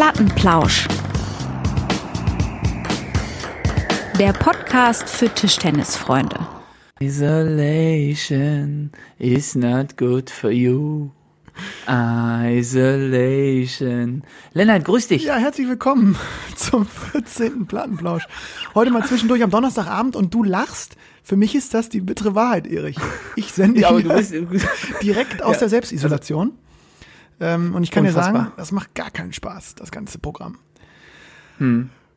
Plattenplausch. Der Podcast für Tischtennisfreunde. Isolation is not good for you. Isolation. Lennart, grüß dich. Ja, herzlich willkommen zum 14. Plattenplausch. Heute mal zwischendurch am Donnerstagabend und du lachst. Für mich ist das die bittere Wahrheit, Erich. Ich sende Ja, direkt aus Ja. der Selbstisolation. Ähm, und ich kann dir Unfassbar. sagen, das macht gar keinen Spaß, das ganze Programm.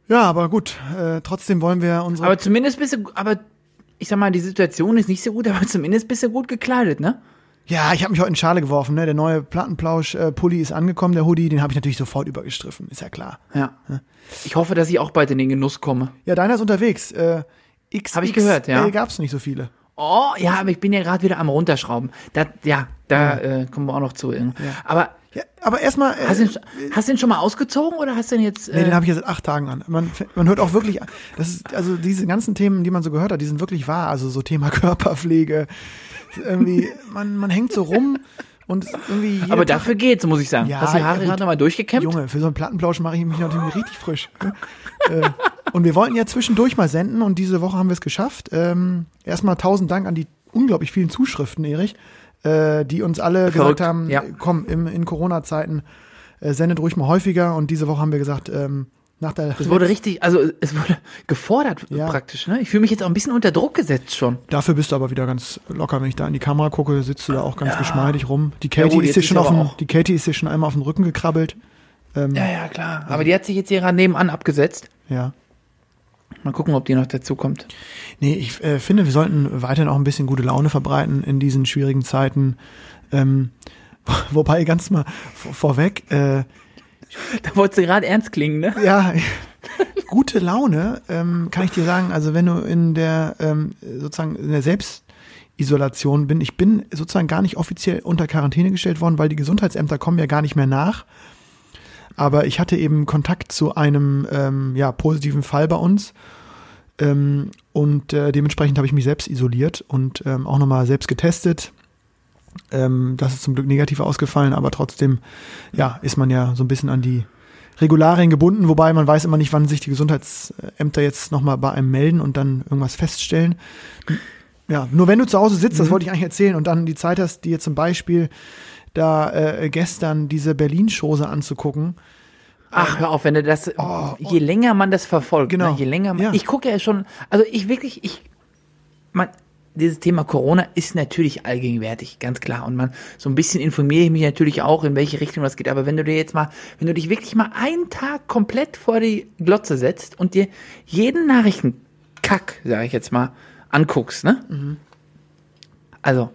Ja, aber gut. Äh, trotzdem wollen wir unsere. aber zumindest bist du, aber ich sag mal, die Situation ist nicht so gut, aber zumindest bist du gut gekleidet, ne? ja, ich habe mich heute in Schale geworfen. Ne? Der neue Plattenplausch-Pulli ist angekommen, der Hoodie. Den habe ich natürlich sofort übergestriffen, ist ja klar. Ja. Ich hoffe, dass ich auch bald in den Genuss komme. Ja, deiner ist unterwegs. Äh, X Hab ich gehört, ja. Gab es nicht so viele. Oh, ja, aber ich bin ja gerade wieder am runterschrauben. Da, ja, da Äh, kommen wir auch noch zu. Ja. Aber Ja, aber erstmal. Äh, hast du, ihn, hast du ihn schon mal ausgezogen oder hast du ihn jetzt? Nee, Äh, den habe ich ja seit acht Tagen an. Man, man hört auch wirklich, das ist, also diese ganzen Themen, die man so gehört hat, die sind wirklich wahr. Also so Thema Körperpflege. Irgendwie, man, man hängt so rum und irgendwie. aber Tag- dafür geht's, muss ich sagen. Ja, hast du die ja, Haare gut. gerade mal durchgekämmt? Junge, für so einen Plattenplausch mache ich mich natürlich richtig frisch. äh, und wir wollten ja zwischendurch mal senden und diese Woche haben wir es geschafft. Ähm, erstmal tausend Dank an die unglaublich vielen Zuschriften, Erich, äh, die uns alle Verrückt, gesagt haben, ja. äh, komm, im, in Corona-Zeiten äh, sendet ruhig mal häufiger. Und diese Woche haben wir gesagt, ähm, nach der Es wurde richtig, also es wurde gefordert Ja. praktisch, ne? Ich fühle mich jetzt auch ein bisschen unter Druck gesetzt schon. Dafür bist du aber wieder ganz locker, wenn ich da in die Kamera gucke, sitzt du da auch ganz geschmeidig rum. Die Ja, Katie gut, ist dir schon auf dem, die Katie ist dir schon einmal auf den Rücken gekrabbelt. Ähm, Ja, ja, klar. Aber die hat sich jetzt hier nebenan abgesetzt. ja. Mal gucken, ob die noch dazu kommt. Nee, ich äh, finde, wir sollten weiterhin auch ein bisschen gute Laune verbreiten in diesen schwierigen Zeiten. Ähm, wobei ganz mal vor, vorweg, äh, Da wolltest du gerade ernst klingen, ne? ja, gute Laune, ähm, kann ich dir sagen, also wenn du in der ähm, sozusagen in der Selbstisolation bin, ich bin sozusagen gar nicht offiziell unter Quarantäne gestellt worden, weil die Gesundheitsämter kommen ja gar nicht mehr nach. Aber ich hatte eben Kontakt zu einem ähm, ja, positiven Fall bei uns. Ähm, und äh, dementsprechend habe ich mich selbst isoliert und ähm, auch nochmal selbst getestet. Ähm, das ist zum Glück negativ ausgefallen, aber trotzdem, ja, ist man ja so ein bisschen an die Regularien gebunden, wobei man weiß immer nicht, wann sich die Gesundheitsämter jetzt nochmal bei einem melden und dann irgendwas feststellen. Ja, nur wenn du zu Hause sitzt, das wollte ich eigentlich erzählen, und dann die Zeit hast, dir zum Beispiel da äh, gestern diese Berlin-Chose anzugucken. Ach, hör auf, wenn du das, je länger man das verfolgt, Genau. ne, je länger man, Ja. ich gucke ja schon, also ich wirklich, ich, man, dieses Thema Corona ist natürlich allgegenwärtig, ganz klar. Und man, so ein bisschen informiere ich mich natürlich auch, in welche Richtung das geht. Aber wenn du dir jetzt mal, wenn du dich wirklich mal einen Tag komplett vor die Glotze setzt und dir jeden Nachrichtenkack, sage ich jetzt mal, anguckst, ne? Mhm. Also,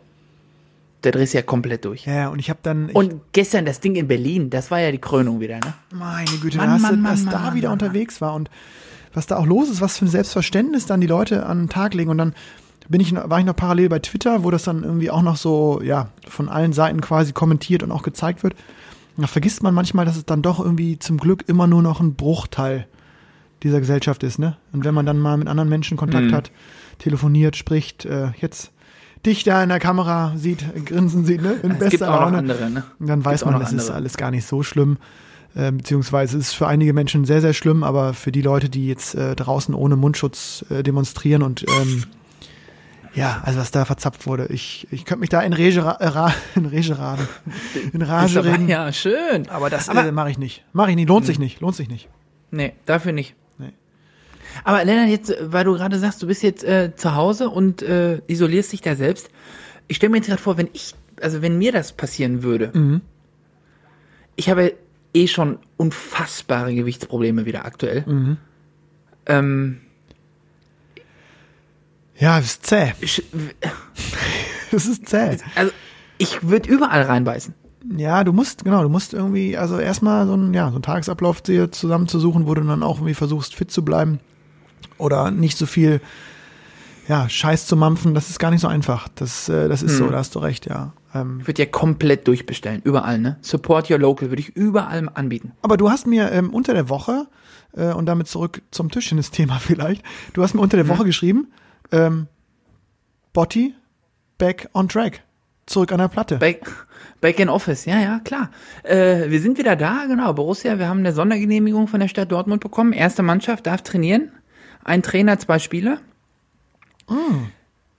da drehst du ja komplett durch. Ja, ja, und ich habe dann, ich, Und gestern das Ding in Berlin, das war ja die Krönung wieder, ne? meine Güte, Mann, da hast Mann, du, Mann, was Mann, da Mann, wieder Mann, unterwegs war und was da auch los ist, was für ein Selbstverständnis dann die Leute an den Tag legen. Und dann bin ich, war ich noch parallel bei Twitter, wo das dann irgendwie auch noch so, ja, von allen Seiten quasi kommentiert und auch gezeigt wird. Und da vergisst man manchmal, dass es dann doch irgendwie zum Glück immer nur noch ein Bruchteil dieser Gesellschaft ist, ne? Und wenn man dann mal mit anderen Menschen Kontakt Mhm. hat, telefoniert, spricht, äh, jetzt dich da in der Kamera sieht, grinsen sieht, ne? In Es bester gibt auch noch Laune. andere, ne? Und dann weiß man, das ist alles gar nicht so schlimm. Äh, beziehungsweise es ist für einige Menschen sehr, sehr schlimm, aber für die Leute, die jetzt äh, draußen ohne Mundschutz äh, demonstrieren und ähm, ja, also was da verzapft wurde, ich, ich könnte mich da in Rage, ra- äh, in Rage raden, in Ist Rage reden, ja, schön. aber das äh, mache ich nicht. Mache ich nicht, lohnt sich nicht, lohnt sich nicht. Nee, dafür nicht. Aber Lennart, jetzt, weil du gerade sagst, du bist jetzt äh, zu Hause und äh, isolierst dich da selbst. Ich stelle mir jetzt gerade vor, wenn ich, also wenn mir das passieren würde, Mhm. ich habe eh schon unfassbare Gewichtsprobleme wieder aktuell. Mhm. Ähm, Ja, es ist zäh. Es ist zäh. also ich würde überall reinbeißen. Ja, du musst, genau, du musst irgendwie, also erstmal so einen, ja, so einen Tagesablauf dir zusammenzusuchen, wo du dann auch irgendwie versuchst, fit zu bleiben. Oder nicht so viel, ja, Scheiß zu mampfen, das ist gar nicht so einfach. Das, äh, das ist so, da hast du recht, ja. Ähm, Ich würde ja komplett durchbestellen, überall, ne? Support your local würde ich überall anbieten. aber du hast mir ähm, unter der Woche, äh, und damit zurück zum Tischtennis-Thema vielleicht, du hast mir unter der Woche geschrieben, ähm, Botti, back on track. zurück an der Platte. Back, back in Office, ja, ja, klar. Äh, wir sind wieder da, genau. Borussia, wir haben eine Sondergenehmigung von der Stadt Dortmund bekommen. Erste Mannschaft darf trainieren. Ein Trainer, zwei Spieler.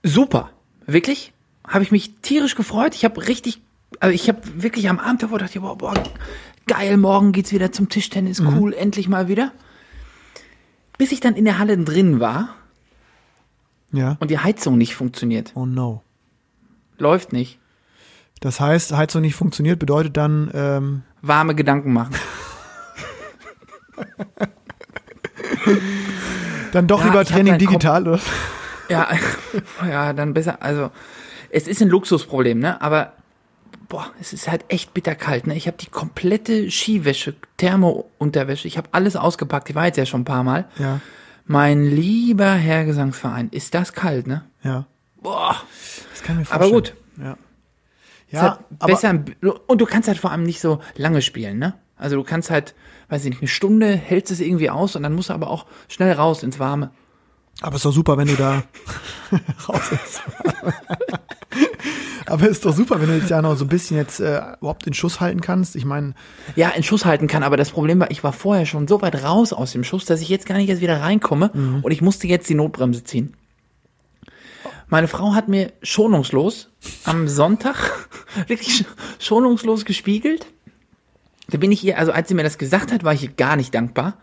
Super, wirklich. Habe ich mich tierisch gefreut. Ich habe richtig, also ich habe wirklich am Abend davor gedacht, boah, boah, geil, morgen geht's wieder zum Tischtennis, cool, endlich mal wieder. Bis ich dann in der Halle drin war Ja. und die Heizung nicht funktioniert. Oh no. Läuft nicht. Das heißt, Heizung nicht funktioniert, bedeutet dann, ähm, Warme Gedanken machen. dann doch Ja, lieber Training digital, oder? Ja, ja, dann besser. Also, es ist ein Luxusproblem, ne? Aber boah, es ist halt echt bitterkalt, ne? Ich habe die komplette Skiwäsche, Thermounterwäsche, ich habe alles ausgepackt. Ich war jetzt ja schon ein paar Mal. Ja, Mein lieber Herr Gesangsverein, ist das kalt, ne? ja. Boah, Das kann ich mir aber vorstellen. gut. Ja. Ja, halt aber, besser und du kannst halt vor allem nicht so lange spielen, ne? Also du kannst halt, weiß ich nicht, eine Stunde hältst es irgendwie aus und dann musst du aber auch schnell raus ins Warme. aber ist doch super, wenn du da raus ist. aber ist doch super, wenn du dich da noch so ein bisschen jetzt äh, überhaupt in Schuss halten kannst. Ich meine, ja, in Schuss halten kann, aber das Problem war, ich war vorher schon so weit raus aus dem Schuss, dass ich jetzt gar nicht erst wieder reinkomme und ich musste jetzt die Notbremse ziehen. Meine Frau hat mir schonungslos am Sonntag wirklich sch- schonungslos gespiegelt. Da bin ich ihr, also als sie mir das gesagt hat, war ich ihr gar nicht dankbar.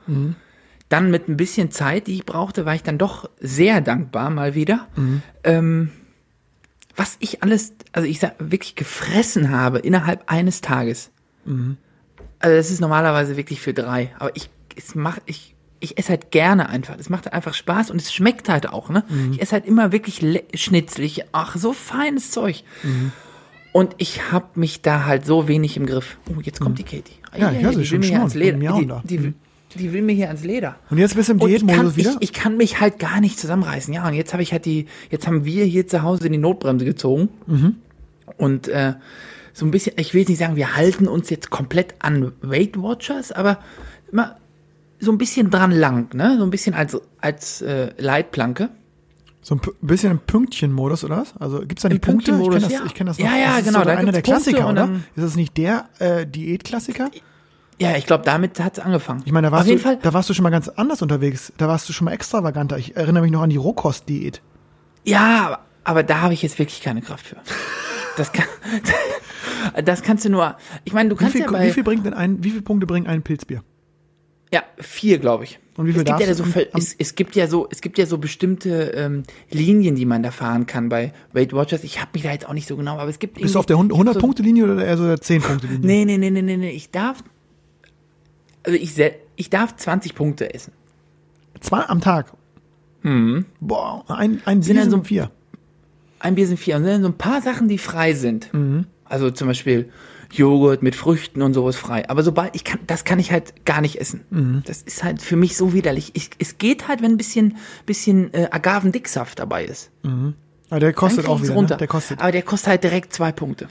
Dann mit ein bisschen Zeit, die ich brauchte, war ich dann doch sehr dankbar mal wieder. Ähm, was ich alles, also ich sag, wirklich gefressen habe innerhalb eines Tages. Also das ist normalerweise wirklich für drei. Aber ich, es macht, ich, ich esse halt gerne einfach. Es macht einfach Spaß und es schmeckt halt auch, ne? Ich esse halt immer wirklich schnitzlig. Ach, so feines Zeug. Und ich habe mich da halt so wenig im Griff. Oh, jetzt kommt die Katie. Ja, ich höre sie die will mir hier ans Leder. Die, will- die will mir hier ans Leder. und jetzt bist du im Diätmodus wieder? ich, ich kann mich halt gar nicht zusammenreißen. Ja, und jetzt habe ich halt die, jetzt haben wir hier zu Hause die Notbremse gezogen. Mhm. Und äh, so ein bisschen, ich will jetzt nicht sagen, wir halten uns jetzt komplett an Weight Watchers, aber immer so ein bisschen dran lang, ne? So ein bisschen als, als äh, Leitplanke. So ein bisschen im Pünktchenmodus, oder was? Also gibt's da die Punkte? Ich Pünktchenmodus, kenne das, ja. ich kenn das noch. Ja, ja, das ist genau, So da einer der Klassiker, oder? Ist das nicht der äh, Diätklassiker? Ja, ich glaube, damit hat's angefangen. Ich meine, da Auf warst, jeden du, Fall. da warst du schon mal ganz anders unterwegs. Da warst du schon mal extravaganter. Ich erinnere mich noch an die Rohkost-Diät. Ja, aber, da habe ich jetzt wirklich keine Kraft für. Das kann, das kannst du nur. Ich meine, du Wie kannst viel, ja bei wie viel bringt denn ein, wie viele Punkte bringt ein Pilzbier? Ja, vier, glaube ich. Und wie viel es gibt ja darfst so, es, es gibt ja so, es gibt ja so bestimmte ähm, Linien, die man da fahren kann bei Weight Watchers. Ich habe mich da jetzt auch nicht so genau, aber es gibt Bist du auf der irgendwie- ich hab 100-Punkte-Linie oder eher so der 10-Punkte-Linie? So, nee, nee, nee, nee, nee, nee, ich darf, also ich, ich darf 20 Punkte essen. Zwei am Tag. Boah, ein, ein Sind Bier dann sind so- vier. Ein Bier sind vier. Und dann so ein paar Sachen, die frei sind. Mhm. Also zum Beispiel Joghurt mit Früchten und sowas frei. Aber sobald ich kann, das kann ich halt gar nicht essen. Mhm. Das ist halt für mich so widerlich. Ich, es geht halt, wenn ein bisschen, bisschen äh, Agavendicksaft dabei ist. Aber der kostet auch wieder. runter. Ne? Der kostet. Aber der kostet halt direkt zwei Punkte.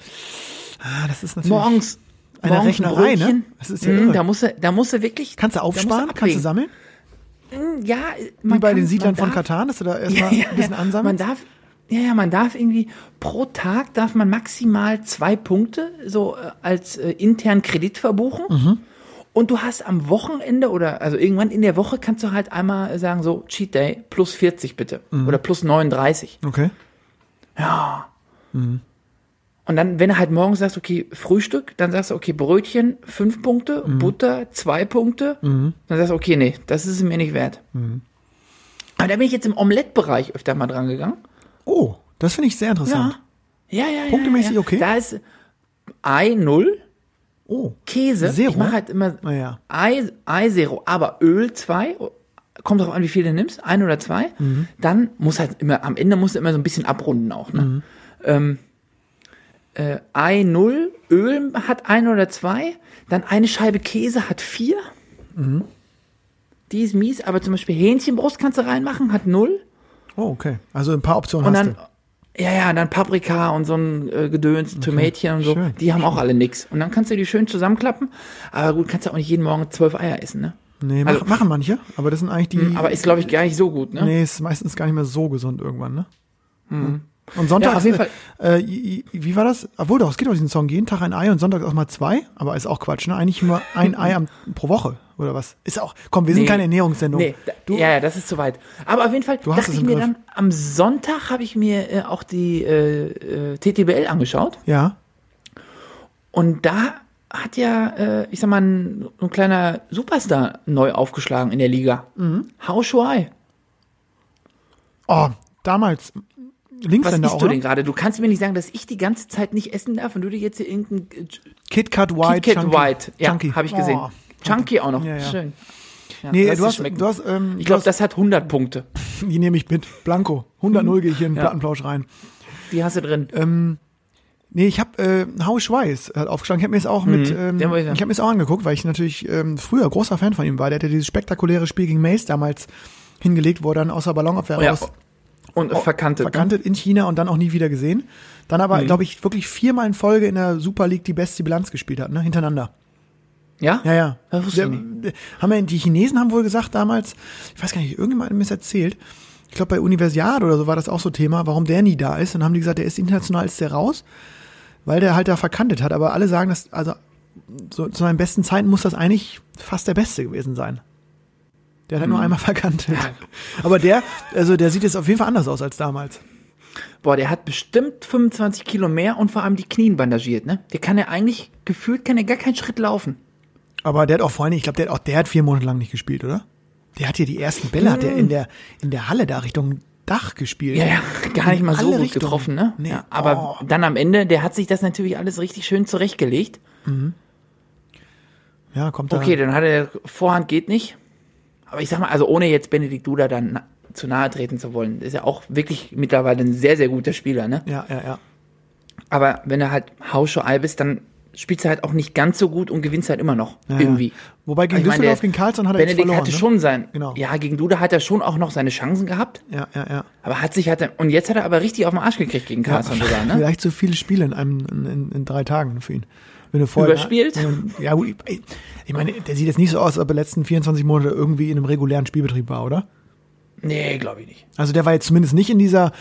Ah, das ist natürlich. Morgens. Eine morgens Rechnerei, ne? Brötchen. Das ist ja Mm, da musst du, da musst du wirklich. Kannst du aufsparen? Kannst du sammeln? Ja, Wie man bei kann, den Siedlern von darf- Katan, dass du da erstmal Ja, ein bisschen ja, ansammelst? Man darf, ja, ja, man darf irgendwie pro Tag darf man maximal zwei Punkte so äh, als äh, internen Kredit verbuchen. Mhm. Und du hast am Wochenende oder also irgendwann in der Woche kannst du halt einmal sagen so Cheat Day plus 40 bitte Mhm. oder plus 39. Okay. Ja. Und dann, wenn du halt morgens sagst, okay, Frühstück, dann sagst du, okay, Brötchen, fünf Punkte, Butter, zwei Punkte. Dann sagst du, okay, nee, das ist es mir nicht wert. Aber da bin ich jetzt im Omelette-Bereich öfter mal dran gegangen. Oh, das finde ich sehr interessant. Ja, ja, ja. Punktemäßig ja, ja. okay? Da ist Ei null, Oh. Käse. Zero? Ich mache halt immer Naja. Ei, Ei zero, aber Öl zwei. Kommt drauf an, wie viel du nimmst, ein oder zwei. Mhm. Dann muss halt immer, am Ende musst du immer so ein bisschen abrunden auch. Ne? Mhm. Ähm, äh, Ei null, Öl hat ein oder zwei. Dann eine Scheibe Käse hat vier. Mhm. Die ist mies, aber zum Beispiel Hähnchenbrust kannst du reinmachen, hat null. Oh, okay. Also ein paar Optionen Und hast dann, du. ja, ja, dann Paprika und so ein äh, Gedöns, Tomätchen und so, schön, die haben auch alle nix. Und dann kannst du die schön zusammenklappen. Aber gut, kannst du auch nicht jeden Morgen zwölf Eier essen, ne? Nee, also- mach, machen manche, aber das sind eigentlich die. Aber ist, glaube ich, gar nicht so gut, ne? nee, ist meistens gar nicht mehr so gesund irgendwann, ne? Und Sonntag, Ja, auf jeden Fall. Äh, wie war das? Obwohl doch, es geht doch diesen Song, jeden Tag ein Ei und Sonntag auch mal zwei, aber ist auch Quatsch, ne? Eigentlich nur ein Ei am, pro Woche, oder was? Ist auch, komm, wir sind Nee. keine Ernährungssendung. Nee, du, ja, ja, das ist zu weit. Aber auf jeden Fall Du hast dachte ich mir Griff. dann, am Sonntag habe ich mir äh, auch die äh, äh, TTBL angeschaut. ja, Und da hat ja, äh, ich sag mal, ein, ein kleiner Superstar neu aufgeschlagen in der Liga. Mhm. Hao Shuai. oh, damals, Was Linkshänder isst auch, du denn gerade? Du kannst mir nicht sagen, dass ich die ganze Zeit nicht essen darf und du dir jetzt hier irgendein äh, KitKat White, Kit Kat Chunky. White, ja, Chunky. habe ich gesehen. Oh. Chunky auch noch, Ja, ja. schön. Ja, Nee, du es hast, schmecken. du hast, ähm, ich glaube, das hat 100 Punkte. die nehme ich mit. Blanco. 100-0 gehe ich hier in den Ja. Plattenplausch rein. Die hast du drin. Ähm, nee, ich habe äh, Howie Schweiß hat aufgeschlagen. Ich habe mir das auch mit, ähm, Mhm. den wollte ich ich habe mir das auch angeguckt, weil ich natürlich ähm, früher großer Fan von ihm war. Der hat ja dieses spektakuläre Spiel gegen Mace damals hingelegt, wo er dann außer Ballonabwehr Oh ja, raus und verkantet. ne? verkantet in China und dann auch nie wieder gesehen. Dann aber, Mhm. glaube ich, wirklich viermal in Folge in der Super League die beste Bilanz gespielt hat, ne? Hintereinander. Ja? Ja, ja. Das wusste Der, ich nicht. der- haben wir, die Chinesen haben wohl gesagt damals, ich weiß gar nicht, irgendjemand hat mir das erzählt, ich glaube bei Universiade oder so war das auch so Thema, warum der nie da ist. Und dann haben die gesagt, der ist international, ist der raus, weil der halt da verkantet hat. Aber alle sagen, dass, also so, zu seinen besten Zeiten muss das eigentlich fast der Beste gewesen sein. Der hat halt nur einmal verkantet. Aber der, also der sieht jetzt auf jeden Fall anders aus als damals. Boah, der hat bestimmt 25 Kilo mehr und vor allem die Knien bandagiert, ne? Der kann ja eigentlich, gefühlt kann er gar keinen Schritt laufen. Aber der hat auch vor allem, ich glaube, der hat auch, der hat vier Monate lang nicht gespielt, oder? Der hat hier die ersten Bälle, hat der in der, in der Halle da Richtung Dach gespielt. Ja, ja, gar nicht mal so gut Richtungen. getroffen, ne? Nee. Ja, aber Oh. dann am Ende, der hat sich das natürlich alles richtig schön zurechtgelegt. Ja, kommt da. Okay, dann hat er Vorhand geht nicht. Aber ich sag mal, also ohne jetzt Benedikt Duda dann na zu nahe treten zu wollen, ist er auch wirklich mittlerweile ein sehr, sehr guter Spieler, ne? Ja, ja, ja. Aber wenn er halt Hausschau bist, dann spielst du halt auch nicht ganz so gut und gewinnst halt immer noch Ja, irgendwie. ja. Wobei gegen meine, Düsseldorf, der gegen Karlsson hat er Benedikt verloren. hatte ne? schon sein, Genau. ja, gegen Duda hat er schon auch noch seine Chancen gehabt, Ja, ja, ja. aber hat sich halt, dann- und jetzt hat er aber richtig auf den Arsch gekriegt gegen Carlson sogar, ne? Vielleicht zu viele Spiele in, einem, in, in, in drei Tagen für ihn. Wenn du vorher, Überspielt? Ja, ich, meine, der sieht jetzt nicht so aus, als ob er letzten 24 Monate irgendwie in einem regulären Spielbetrieb war, oder? Nee, glaube ich nicht. Also der war jetzt zumindest nicht in dieser,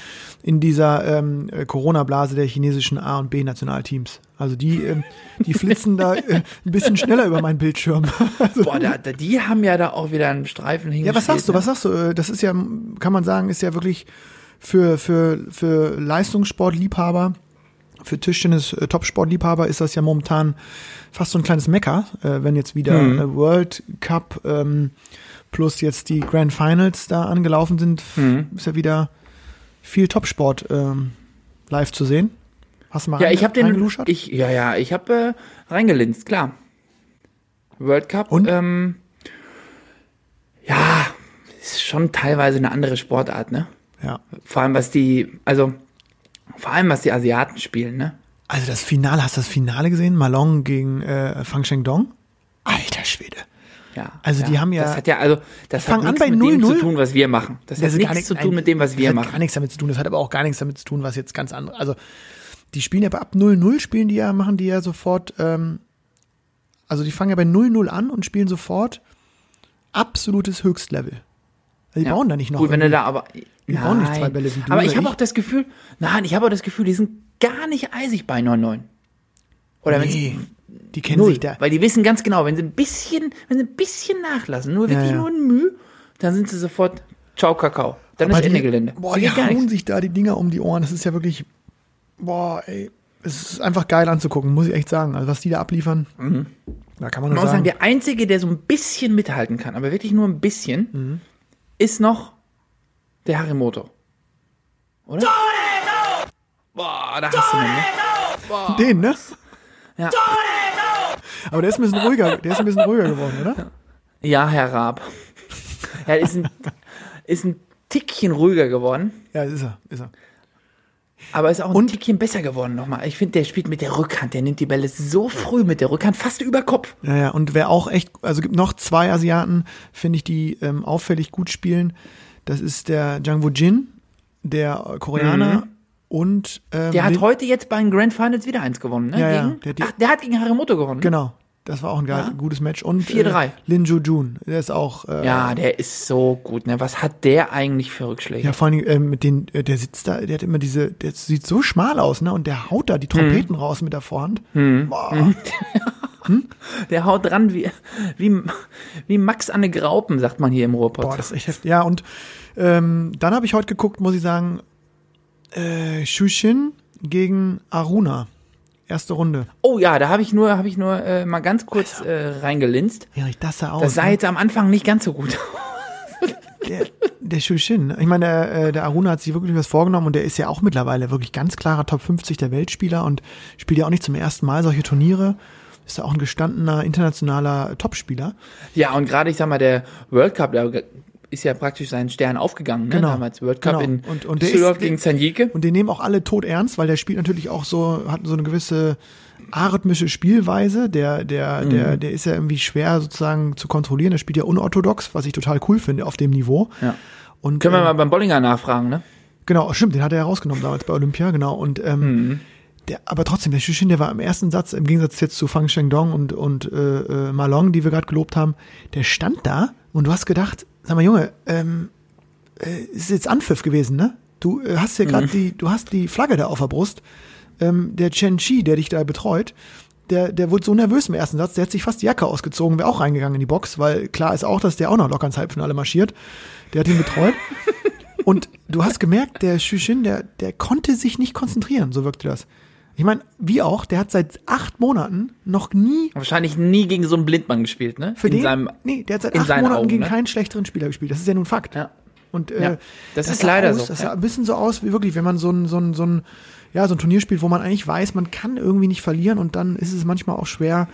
in dieser ähm, äh, Corona-Blase der chinesischen A- und B-Nationalteams. Also die, ähm, die flitzen da äh, ein bisschen schneller über meinen Bildschirm. also, Boah, da, da, die haben ja da auch wieder einen Streifen ja, hingestellt. was sagst du, ne? was sagst du? Das ist ja, kann man sagen, ist ja wirklich für, für, für Leistungssportliebhaber, für Tischtennis äh, Topsportliebhaber ist das ja momentan fast so ein kleines Mecker, äh, wenn jetzt wieder Mhm. äh, World Cup ähm, plus jetzt die Grand Finals da angelaufen sind, Mhm. ist ja wieder viel Topsport ähm, live zu sehen. Hast du mal Ja, ich habe den, ich, ja, ja, ich habe äh, reingelinst, klar. World Cup. Und? Ähm, ja, ist schon teilweise eine andere Sportart, ne? ja. Vor allem was die, also vor allem was die Asiaten spielen, ne? Also das Finale, hast du das Finale gesehen? Malong gegen äh, Fang Shengdong? Alter Schwede. Ja. Also ja. die haben ja- Das hat ja also, das hat nichts bei mit dem 0-0. zu tun, was wir machen. Das hat Also nichts nicht- zu tun mit dem, was wir das hat machen. gar nichts damit zu tun. Das hat aber auch gar nichts damit zu tun, was jetzt ganz andere. Also die spielen ja ab 0-0 spielen die ja, machen die ja sofort, ähm, also die fangen ja bei 0-0 an und spielen sofort absolutes Höchstlevel. Also die Ja. bauen da nicht noch. Gut, wenn du da aber. Die bauen nicht zwei Bälle wie du Aber ich habe auch das Gefühl, nein, ich habe auch das Gefühl, die sind gar nicht eisig bei 9-9. Oder wenn nee, die kennen Null, sich da. weil die wissen ganz genau, wenn sie ein bisschen, wenn sie ein bisschen nachlassen, nur wirklich Ja, ja. nur ein Mühe, dann sind sie sofort Ciao Kakao. Dann Aber ist Ende die, Gelände. Boah, die hauen sich da die Dinger um die Ohren. Das ist ja wirklich, boah, ey, es ist einfach geil anzugucken, muss ich echt sagen. Also was die da abliefern, da kann man Man nur muss sagen, sagen. der einzige, der so ein bisschen mithalten kann, aber wirklich nur ein bisschen, Mhm. ist noch der Harimoto. Oder? Boah, da hast du ihn, ne? Den, ne? Ja. Aber der ist ein bisschen ruhiger, der ist ein bisschen ruhiger geworden, oder? ja, Herr Raab. Er ist ein, ist ein Tickchen ruhiger geworden, Ja, ist er, ist er. aber ist auch ein Und- Tickchen besser geworden nochmal. Ich finde, der spielt mit der Rückhand, der nimmt die Bälle so früh mit der Rückhand, fast über Kopf. Ja, ja, und wer auch echt, also gibt noch zwei Asiaten, finde ich, die ähm, auffällig gut spielen. Das ist der Jang Woo Jin, der Koreaner und ähm, Der hat heute jetzt bei den Grand Finals wieder eins gewonnen, ne? Ja, ja, gegen, der hat die- ach, der hat gegen Harimoto gewonnen. Genau. Das war auch ein geil, Ja. gutes Match. Und 4-3. Äh, Lin Ju Jun, der ist auch. Äh, Ja, der ist so gut, ne? Was hat der eigentlich für Rückschläge? Ja, vor allem äh, mit den, äh, der sitzt da, der hat immer diese, der sieht so schmal aus, ne? Und der haut da die Trompeten raus mit der Vorhand. Boah. Der haut dran wie, wie, wie Max Anne Graupen, sagt man hier im Ruhrpott. Boah, das ist echt heftig. Ja, und ähm, dann habe ich heute geguckt, muss ich sagen, äh, Shushin gegen Aruna. Erste Runde. oh ja, da habe ich nur, habe ich nur äh, mal ganz kurz äh, reingelinst. Erich, das sah aus. Das sah ne? jetzt am Anfang nicht ganz so gut. der, der Shushin. Ich meine, der, äh, der Aruna hat sich wirklich was vorgenommen und der ist ja auch mittlerweile wirklich ganz klarer Top 50 der Weltspieler und spielt ja auch nicht zum ersten Mal solche Turniere. Ist ja auch ein gestandener internationaler Topspieler. Ja, und gerade, ich sag mal, der World Cup, da ist ja praktisch sein Stern aufgegangen, ne? Genau. Damals World Cup Genau. in Und- und Düsseldorf gegen Sanjike. Und den nehmen auch alle tot ernst, weil der spielt natürlich auch so, hat so eine gewisse arrhythmische Spielweise. Der, der, Mhm. der, der ist ja irgendwie schwer sozusagen zu kontrollieren. Der spielt ja unorthodox, was ich total cool finde auf dem Niveau. Ja. Und, Können wir ähm, mal beim Bollinger nachfragen, ne? Genau, stimmt, den hat er ja rausgenommen damals bei Olympia, genau. Und ähm, Mhm. der, aber trotzdem, der Shushin, der war im ersten Satz, im Gegensatz jetzt zu Fang Shengdong und, und äh, äh, Malong, die wir gerade gelobt haben, der stand da und du hast gedacht, sag mal, Junge, ähm, äh, ist jetzt Anpfiff gewesen, ne? Du äh, hast ja gerade die, du hast die Flagge da auf der Brust. Ähm, der Chen Chi, der dich da betreut, der, der wurde so nervös im ersten Satz, der hat sich fast die Jacke ausgezogen, wäre auch reingegangen in die Box, weil klar ist auch, dass der auch noch locker ins Halbfinale marschiert. Der hat ihn betreut. Und du hast gemerkt, der Shushin, der, der konnte sich nicht konzentrieren, so wirkte das. Ich meine, wie auch, der hat seit acht Monaten noch nie Wahrscheinlich nie gegen so einen Blindmann gespielt, ne? für in den, seinem, nee, der hat seit acht Monaten Augen, gegen ne? keinen schlechteren Spieler gespielt. Das ist ja nun Fakt. Ja. Und äh, Ja, das ist sah leider aus, so, Das sah ja. ein bisschen so aus, wie wirklich, wenn man so ein, so ein, so ein, ja, so ein Turnier spielt, wo man eigentlich weiß, man kann irgendwie nicht verlieren und dann ist es manchmal auch schwer,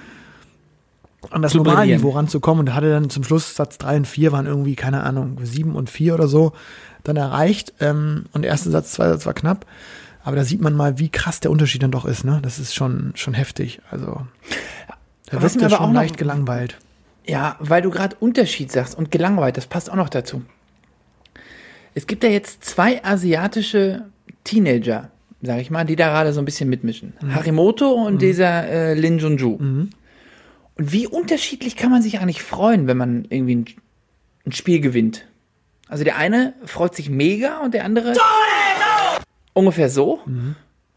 an das Normalniveau brillieren. ranzukommen. Und hatte dann zum Schluss Satz 3 und 4 waren irgendwie, keine Ahnung, 7 und 4 oder so dann erreicht. Ähm, und der erste Satz, zweiter Satz war knapp. Aber da sieht man mal, wie krass der Unterschied dann doch ist. Ne? Das ist schon, schon heftig. Also, da wirst mir du aber schon auch leicht gelangweilt. Ja, weil du gerade Unterschied sagst und gelangweilt, das passt auch noch dazu. Es gibt ja jetzt zwei asiatische Teenager, sag ich mal, die da gerade so ein bisschen mitmischen. Mhm. Harimoto und dieser äh, Lin Junju. Und wie unterschiedlich kann man sich eigentlich freuen, wenn man irgendwie ein, ein Spiel gewinnt? Also der eine freut sich mega und der andere ungefähr so. Mhm.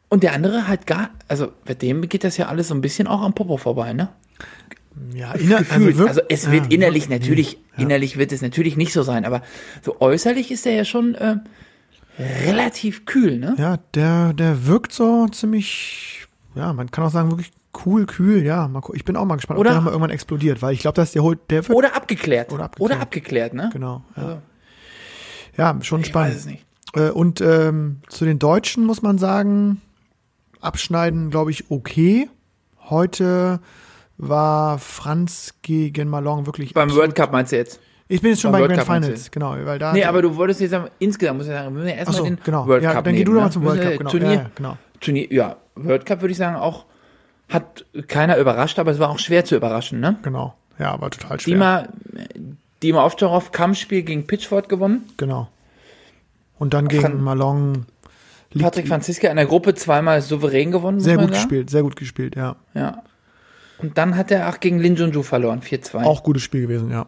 Und der andere halt gar, also bei dem geht das ja alles so ein bisschen auch am Popo vorbei, ne? Ja, inner, Gefühlt. wirk- Also, es ja, wird innerlich wirk- natürlich, ja. innerlich wird es natürlich nicht so sein, aber so äußerlich ist er ja schon äh, relativ kühl, ne? Ja, der, der wirkt so ziemlich, ja, man kann auch sagen, wirklich cool, kühl, ja. Mal, ich bin auch mal gespannt, Oder- ob der mal irgendwann explodiert, weil ich glaube, dass der holt, der wird, Oder abgeklärt. Oder abgeklärt. Oder abgeklärt, ne? genau, ja. Also, ja, schon ich spannend. weiß es nicht. Äh, Und ähm, zu den Deutschen muss man sagen, abschneiden, glaube ich, okay. Heute war Franz gegen Malong wirklich. Beim World Cup meinst du jetzt? Ich bin jetzt schon beim bei World Grand Cup Finals, genau, weil da. Nee, aber du wolltest jetzt sagen, insgesamt muss ich sagen, wir müssen ja erstmal so, den genau. World ja, Cup dann geh du doch ne? mal zum World Cup, genau. Turnier, Ja, ja, genau. Turnier, ja, World Cup würde ich sagen auch, hat keiner überrascht, aber es war auch schwer zu überraschen, ne? Genau. Ja, aber total schwer. Dima, Dima Ovtcharov, Kampfspiel gegen Pitchford gewonnen. Genau. Und dann gegen Fran- Malong. Patrick Franziska in der Gruppe zweimal souverän gewonnen, Sehr gut gespielt, sehr gut gespielt, ja. Ja. Und dann hat er auch gegen Lin Junju verloren, 4-2. Auch gutes Spiel gewesen, ja.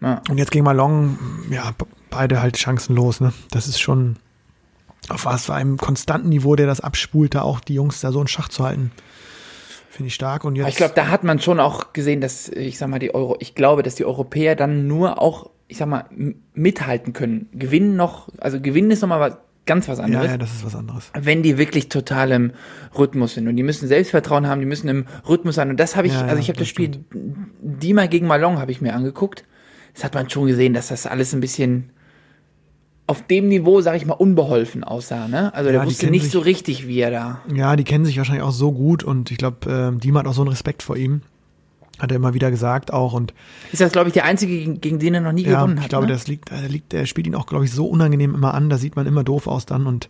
Ja. Und jetzt gegen Malong, ja, beide halt chancenlos, ne? Das ist schon auf was für einem konstanten Niveau, der das abspult, da auch die Jungs da so in Schach zu halten. Finde ich stark. Und jetzt. Aber ich glaube, da hat man schon auch gesehen, dass, ich sag mal, die Euro, ich glaube, dass die Europäer dann nur auch, ich sag mal, mithalten können. Gewinnen noch, also gewinnen ist nochmal was, ganz was ja, anderes. ja, das ist was anderes. wenn die wirklich total im Rhythmus sind und die müssen Selbstvertrauen haben, die müssen im Rhythmus sein und das habe ich, Ja, ja, also ich habe das das Spiel Dima gegen Malong habe ich mir angeguckt. Das hat man schon gesehen, dass das alles ein bisschen auf dem Niveau, sage ich mal, unbeholfen aussah. Ne? Also Ja, der wusste nicht sich- so richtig, wie er da. Ja, die kennen sich wahrscheinlich auch so gut und ich glaube, ähm, Dima hat auch so einen Respekt vor ihm. Hat er immer wieder gesagt auch und Ist das, glaube ich, der einzige, gegen, gegen den er noch nie ja, gewonnen hat. ich glaube, ne? das liegt, der liegt, der spielt ihn auch, glaube ich, so unangenehm immer an, da sieht man immer doof aus dann und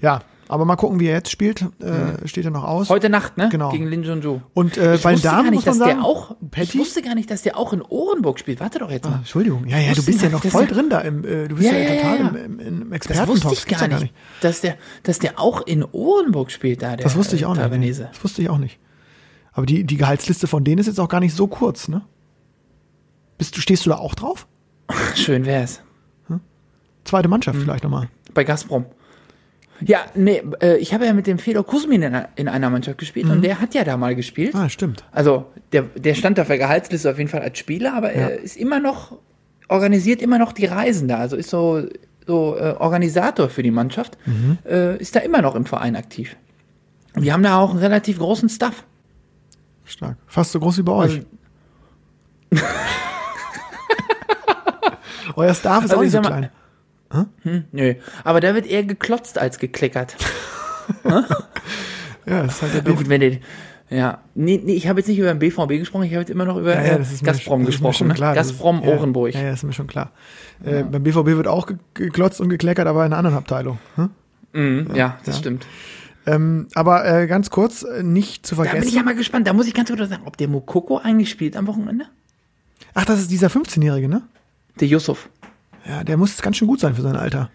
ja, aber mal gucken, wie er jetzt spielt, äh, steht er noch aus. Heute Nacht, ne? Genau. Gegen Lin Junju. Und äh, ich bei den wusste Damen gar nicht, muss man dass sagen, der auch. Patty? Ich wusste gar nicht, dass der auch in Ohrenburg spielt. Warte doch jetzt Ah, mal. Entschuldigung, ja, ja, du bist ja gar noch nicht, voll er- drin da im, äh, du bist Ja, ja, ja, total ja. im, im, im Das Expertentalk. wusste ich gar ja nicht, Dass der, dass der auch in Ohrenburg spielt, da der Das wusste ich äh, auch nicht. Nee. Das wusste ich auch nicht. Aber die, die Gehaltsliste von denen ist jetzt auch gar nicht so kurz, ne? Bist du, stehst du da auch drauf? Schön wär's. Zweite Mhm. Mannschaft vielleicht nochmal. Bei Gazprom. Ja, nee, äh, ich habe ja mit dem Fedor Kuzmin in, einer- in einer Mannschaft gespielt und der hat ja da mal gespielt. Ah, stimmt. Also, der, der stand auf der Gehaltsliste auf jeden Fall als Spieler, aber er ist immer noch, organisiert immer noch die Reisen da. Also ist so, so äh, Organisator für die Mannschaft, äh, ist da immer noch im Verein aktiv. Und die haben da auch einen relativ großen Staff. Stark. Fast so groß wie bei euch. Also- Euer Staff ist Also auch ich nicht so mal- klein. Nö, aber da wird eher geklotzt als gekleckert. Ja, das ist halt der Ja, gut, wenn die, ja, nee, nee, ich habe jetzt nicht über den BVB gesprochen, ich habe jetzt immer noch über Ja, ja, äh, Gazprom schon- gesprochen. Ne? klar. Das ist- Gazprom ja, Ohrenburg. Ja, ja, ist mir schon klar. Äh, beim BVB wird auch ge- geklotzt und gekleckert, aber in einer anderen Abteilung. Hm? Mhm, ja, das stimmt. Ähm, aber äh, ganz kurz, äh, nicht zu Da bin ich vergessen. ja mal gespannt. Da muss ich ganz kurz sagen, ob der Mokoko eigentlich spielt am Wochenende? Ach, das ist dieser 15-Jährige, ne? Der Yusuf. Ja, der muss ganz schön gut sein für sein Alter.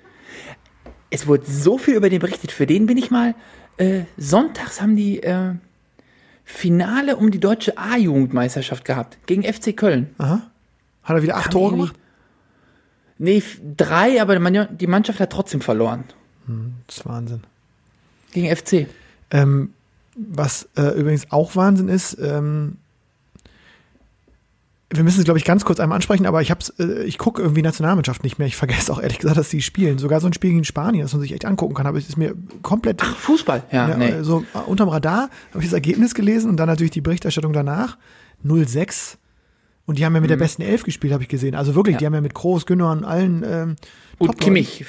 Es wurde so viel über den berichtet. Für den bin ich mal. Äh, sonntags haben die äh, Finale um die deutsche A-Jugendmeisterschaft gehabt. Gegen FC Köln. Aha. Hat er wieder acht Tore gemacht? Nee, drei, aber die Mannschaft hat trotzdem verloren. Das ist Wahnsinn. Gegen FC. Ähm, was äh, übrigens auch Wahnsinn ist, ähm, wir müssen es, glaube ich, ganz kurz einmal ansprechen, aber ich hab's, äh, ich gucke irgendwie Nationalmannschaft nicht mehr. Ich vergesse auch ehrlich gesagt, dass die spielen. Sogar so ein Spiel gegen Spanien, das man sich echt angucken kann, aber es ist mir komplett Ach, Fußball. Ja, ja, nee. so äh, unterm Radar habe ich das Ergebnis gelesen und dann natürlich die Berichterstattung danach. 0-6. Und die haben ja mit der besten Elf gespielt, habe ich gesehen. Also wirklich, Mhm. Ja. die haben ja mit Groß, Günner und allen ähm, Und Kimmich.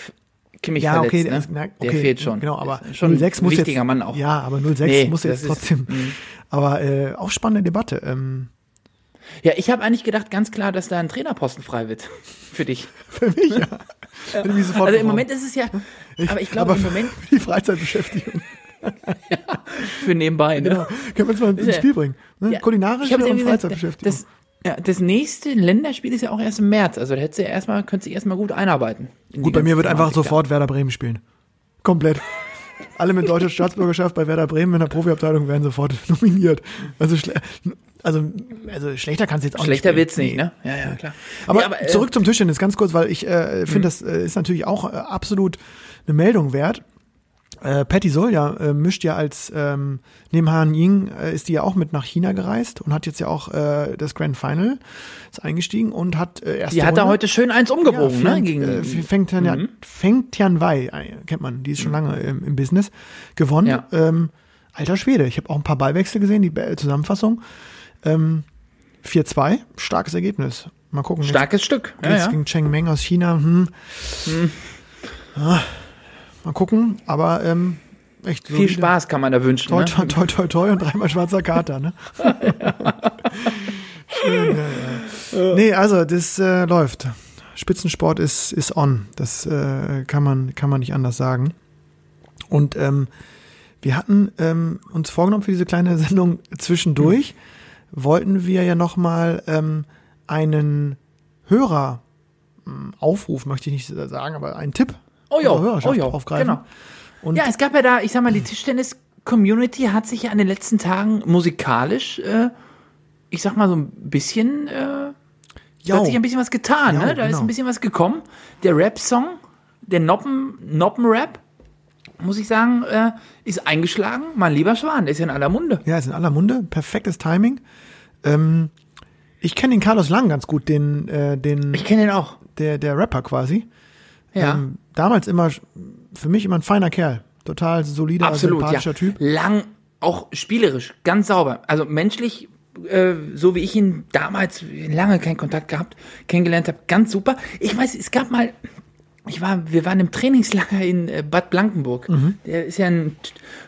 Kimmich ja, verletzt, okay, ne? der, ist- na, okay, der fehlt schon. Genau, aber Ist schon 06 ein muss wichtiger jetzt, Mann auch. Ja, aber 06 Nee, muss jetzt ist- trotzdem. mhm. Aber äh, auch spannende Debatte. Ähm, Ja, ich habe eigentlich gedacht, ganz klar, dass da ein Trainerposten frei wird. Für dich. für mich, ja. Sofort Also im beworben. Moment ist es ja. Aber ich glaube, im Moment für die Freizeitbeschäftigung. für nebenbei. Ne? Genau. Können wir uns mal ins ja- Spiel bringen. Ne? Ja, Kulinarische ich und Freizeitbeschäftigung. Das, ja, das nächste Länderspiel ist ja auch erst im März. Also da hättest du ja erstmal, könntest du erstmal gut einarbeiten. Gut, bei mir wird einfach sofort Werder Bremen spielen. Komplett. Alle mit deutscher Staatsbürgerschaft bei Werder Bremen in der Profiabteilung werden sofort nominiert. Also, also, also schlechter kann es jetzt auch Schlechter nicht wird's spielen. nicht, ne? Ja, ja, klar. Aber, Nee, äh, zurück zum Tischtennis, ganz kurz, weil ich äh, finde, das äh, ist natürlich auch äh, absolut eine Meldung wert. Äh, Patty Solja äh, mischt ja als ähm, neben Han Ying äh, ist die ja auch mit nach China gereist und hat jetzt ja auch äh, das Grand Final ist eingestiegen und hat äh, erste Die hat da heute schön eins umgebogen, ja, ne? Feng, Gegen, äh, Feng Tian, Mhm. Feng Tian Wei, äh, kennt man, die ist schon lange im, im Business, gewonnen. Ja. Ähm, alter Schwede, ich habe auch ein paar Ballwechsel gesehen, die Be- Zusammenfassung. Ähm, 4-2, starkes Ergebnis. Mal gucken. Starkes Stück. Jetzt, Ja, jetzt ja. gegen Cheng Meng aus China. Hm. Ah, mal gugucken, aber ähm, echt Viel solide. Spaß kann man da wünschen. Toi, Ne? toi, toi, toi, toi und dreimal schwarzer Kater, ne? Schön, ja, ja. Nee, also das äh, läuft. Spitzensport ist, ist on. Das äh, kann, man, kann man nicht anders sagen. Und ähm, wir hatten ähm, uns vorgenommen für diese kleine Sendung zwischendurch, wollten wir ja nochmal ähm, einen Hörer ähm, Aufruf, möchte ich nicht sagen, aber einen Tipp Oh ja, oh ja, aufgreifen. genau. Und Ja, es gab ja da, ich sag mal, die Tischtennis-Community hat sich ja in den letzten Tagen musikalisch, äh, ich sag mal so ein bisschen, äh, da Jau. hat sich ein bisschen was getan, Ja, ne? Da ist genau. ein bisschen was gekommen. Der Rap-Song, der Noppen, Noppen-Rap, muss ich sagen, äh, ist eingeschlagen. Mein lieber Schwan, der ist ja in aller Munde. Ja, ist in aller Munde. Perfektes Timing. Ähm, ich kenne den Carlos Lang ganz gut, den, äh, den Ich kenne den auch. der, der Rapper quasi. Ja. Ähm, damals immer, für mich immer ein feiner Kerl. Total solider, Absolut, ja. sympathischer Typ. Lang, auch spielerisch, ganz sauber. Also menschlich, äh, so wie ich ihn damals lange keinen Kontakt gehabt, kennengelernt habe, ganz super. Ich weiß, es gab mal, ich war, wir waren im Trainingslager in äh, Bad Blankenburg. Der ist ja ein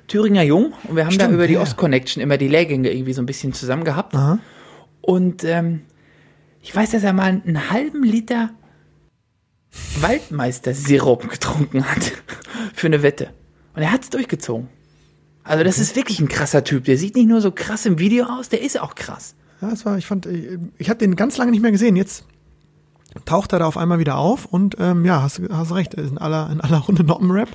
Thüringer Jung und wir haben da Mhm. Stimmt, über die ja. Ostconnection immer die Lehrgänge irgendwie so ein bisschen zusammen gehabt. Aha. Und ähm, ich weiß, dass er mal einen halben Liter Waldmeister-Sirup getrunken hat für eine Wette. Und er hat's durchgezogen. Also das ist wirklich ein krasser Typ. Der sieht nicht nur so krass im Video aus, der ist auch krass. Ja, es war, ich fand, ich, ich habe den ganz lange nicht mehr gesehen. Jetzt taucht er da auf einmal wieder auf und ähm, ja, hast, hast recht, er ist in aller, in aller Runde Noppenrap.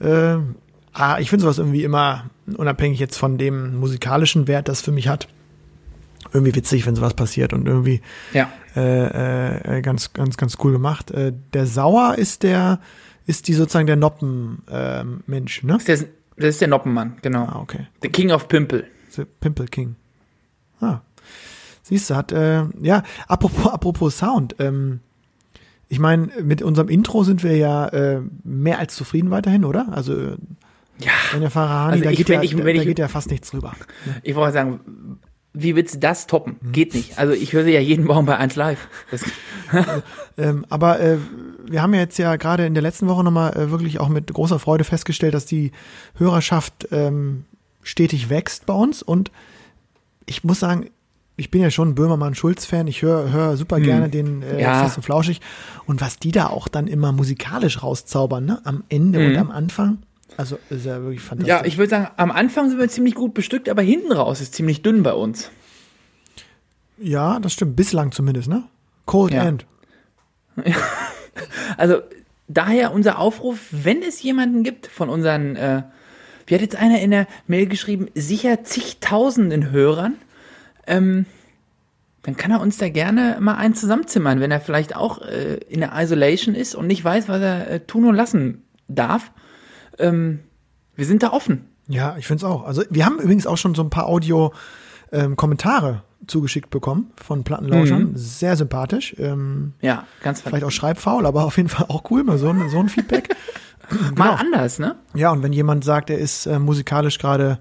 Ähm, ah, ich finde sowas irgendwie immer, unabhängig jetzt von dem musikalischen Wert, das für mich hat, irgendwie witzig, wenn sowas passiert und irgendwie Ja. äh, äh, ganz, ganz, ganz cool gemacht. Äh, der Sauer ist der, ist die sozusagen der Noppen-Mensch, ähm, ne? Das ist, das ist der Noppenmann, genau. Ah, okay. The King of Pimple. The Pimple King. Ah. Siehst du, hat, äh, ja, apropos, apropos Sound, ähm, ich meine, mit unserem Intro sind wir ja äh, mehr als zufrieden weiterhin, oder? Also, Ja. wenn der Farahani, Also da, ich- geht ja, ich- da, da ich- geht ja fast nichts drüber. Ich wollte sagen, wie willst du das toppen? Mhm. Geht nicht. Also ich höre sie ja jeden Morgen bei 1 Live. Ähm, aber äh, wir haben ja jetzt ja gerade in der letzten Woche nochmal äh, wirklich auch mit großer Freude festgestellt, dass die Hörerschaft ähm, stetig wächst bei uns. Und ich muss sagen, ich bin ja schon Böhmermann-Schulz-Fan. Ich höre hör super gerne den äh, Hm. Ja. Fest und Flauschig. Und was die da auch dann immer musikalisch rauszaubern, ne? am Ende und am Anfang. Also ist ja wirklich fantastisch. Ja, ich würde sagen, am Anfang sind wir ziemlich gut bestückt, aber hinten raus ist ziemlich dünn bei uns. ja, das stimmt. Bislang zumindest, ne? Cold Ja. End. Also daher unser Aufruf, wenn es jemanden gibt von unseren, äh, wie hat jetzt einer in der Mail geschrieben, sicher zigtausenden Hörern, ähm, dann kann er uns da gerne mal einen zusammenzimmern, wenn er vielleicht auch äh, in der Isolation ist und nicht weiß, was er äh, tun und lassen darf. Ähm, wir sind da offen. Ja, ich finde es auch. Also wir haben übrigens auch schon so ein paar Audio-Kommentare zugeschickt bekommen von Plattenlauschern. Sehr sympathisch. Ähm, Ja, ganz vielleicht auch schreibfaul, aber auf jeden Fall auch cool, mal so ein, so ein Feedback. Mal genau. anders, ne? ja, und wenn jemand sagt, er ist äh, musikalisch gerade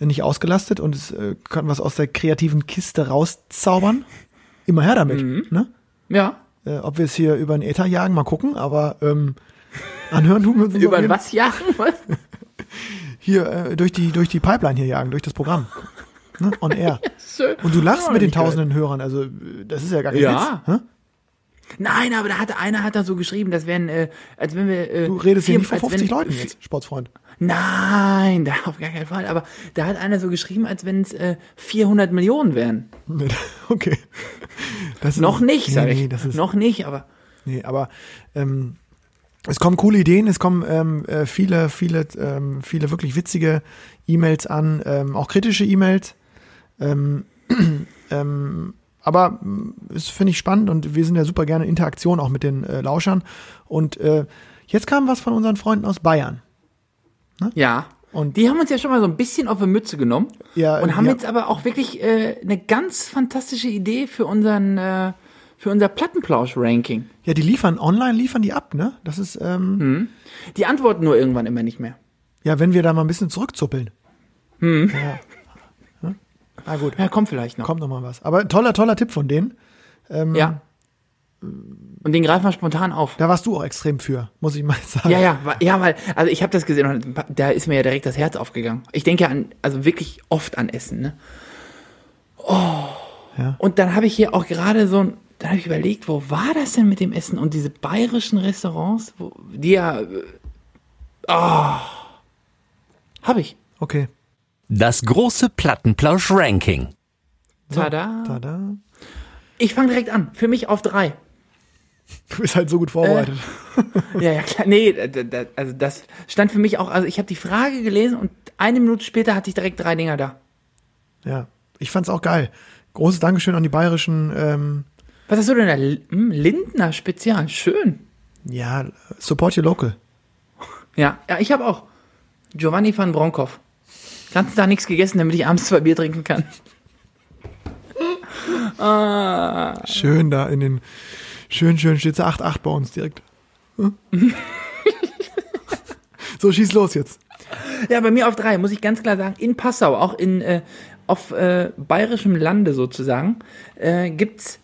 nicht ausgelastet und es, äh, kann was aus der kreativen Kiste rauszaubern, immer her damit. Mhm. Ne? Ja. Äh, ob wir es hier über den Äther jagen, mal gucken, aber ähm, anhören tun wir uns Über was jagen? Was? hier äh, durch die durch die Pipeline hier jagen, durch das Programm. Ne? On air. Schön. Und du lachst Ja, mit den nicht gehört. tausenden Hörern, also das ist ja gar kein Ja. Witz. Hä? Nein, aber da hat einer hat da so geschrieben, das wären, äh, als wenn wir. Äh, Du redest hier nicht von als 50 wenn- Leuten jetzt, Sportsfreund. Nein, da auf gar keinen Fall. Aber da hat einer so geschrieben, als wenn es äh, 400 Millionen wären. Okay. Das ist, Noch nicht, nee, sag nee, ich. Das ist, Noch nicht, aber nee, aber ähm, es kommen coole Ideen, es kommen ähm, äh, viele, viele, ähm, viele wirklich witzige E-Mails an, ähm, auch kritische E-Mails. Ähm, ähm, aber mh, es finde ich spannend und wir sind ja super gerne in Interaktion auch mit den äh, Lauschern. Und äh, jetzt kam was von unseren Freunden aus Bayern. ja. Und Die haben uns ja schon mal so ein bisschen auf die Mütze genommen Ja, und haben ja. jetzt aber auch wirklich äh, eine ganz fantastische Idee für unseren äh, für unser Plattenplausch-Ranking. ja, die liefern online, liefern die ab, ne? Das ist, ähm, Die antworten nur irgendwann immer nicht mehr. ja, wenn wir da mal ein bisschen zurückzuppeln. Hm. Ja. Hm? Na gut, Ja, kommt vielleicht noch. kommt noch mal was. Aber toller, toller Tipp von denen. Ja. Und den greifen wir spontan auf. Da warst du auch extrem für, muss ich mal sagen. Ja, ja, ja, weil, also ich habe das gesehen und da ist mir ja direkt das Herz aufgegangen. Ich denke ja an, also wirklich oft an Essen, ne? Oh. Ja. Und dann habe ich hier auch gerade so ein, dann habe ich überlegt, wo war das denn mit dem Essen und diese bayerischen Restaurants, wo, die ja, äh, oh, habe ich. Okay. Das große Plattenplausch-Ranking. Tada. Tada. Ich fange direkt an. Für mich auf drei. Du bist halt so gut vorbereitet. Ja, ja, klar. Nee, da- da- also das stand für mich auch, also ich habe die Frage gelesen und eine Minute später hatte ich direkt drei Dinger da. Ja. Ich fand's auch geil. Großes Dankeschön an die bayerischen, ähm, Was hast du denn da? Hm, Lindner Spezial. Schön. ja, support your local. Ja, ja ich habe auch. Giovanni van Bronckhorst. Ganzen Tag nichts gegessen, damit ich abends zwei Bier trinken kann. Schön da in den, schön, schön steht 8-8 bei uns direkt. Hm? so, schieß los jetzt. Ja, bei mir auf drei, muss ich ganz klar sagen, in Passau, auch in, äh, auf äh, bayerischem Lande sozusagen, äh, gibt's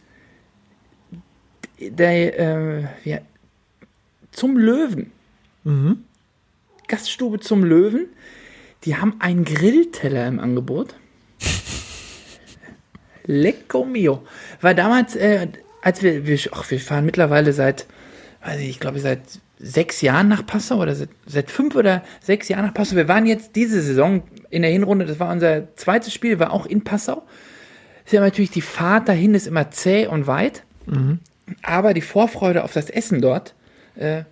der, äh, ja, zum Löwen. Gaststube zum Löwen. Die haben einen Grillteller im Angebot. Lecco mio. War damals, äh, als wir, wir, ach, wir fahren mittlerweile seit, weiß ich, ich glaube seit sechs Jahren nach Passau oder seit, seit fünf oder sechs Jahren nach Passau. Wir waren jetzt diese Saison in der Hinrunde, das war unser zweites Spiel, war auch in Passau. Ist ja natürlich die Fahrt dahin ist immer zäh und weit, aber die Vorfreude auf das Essen dort äh,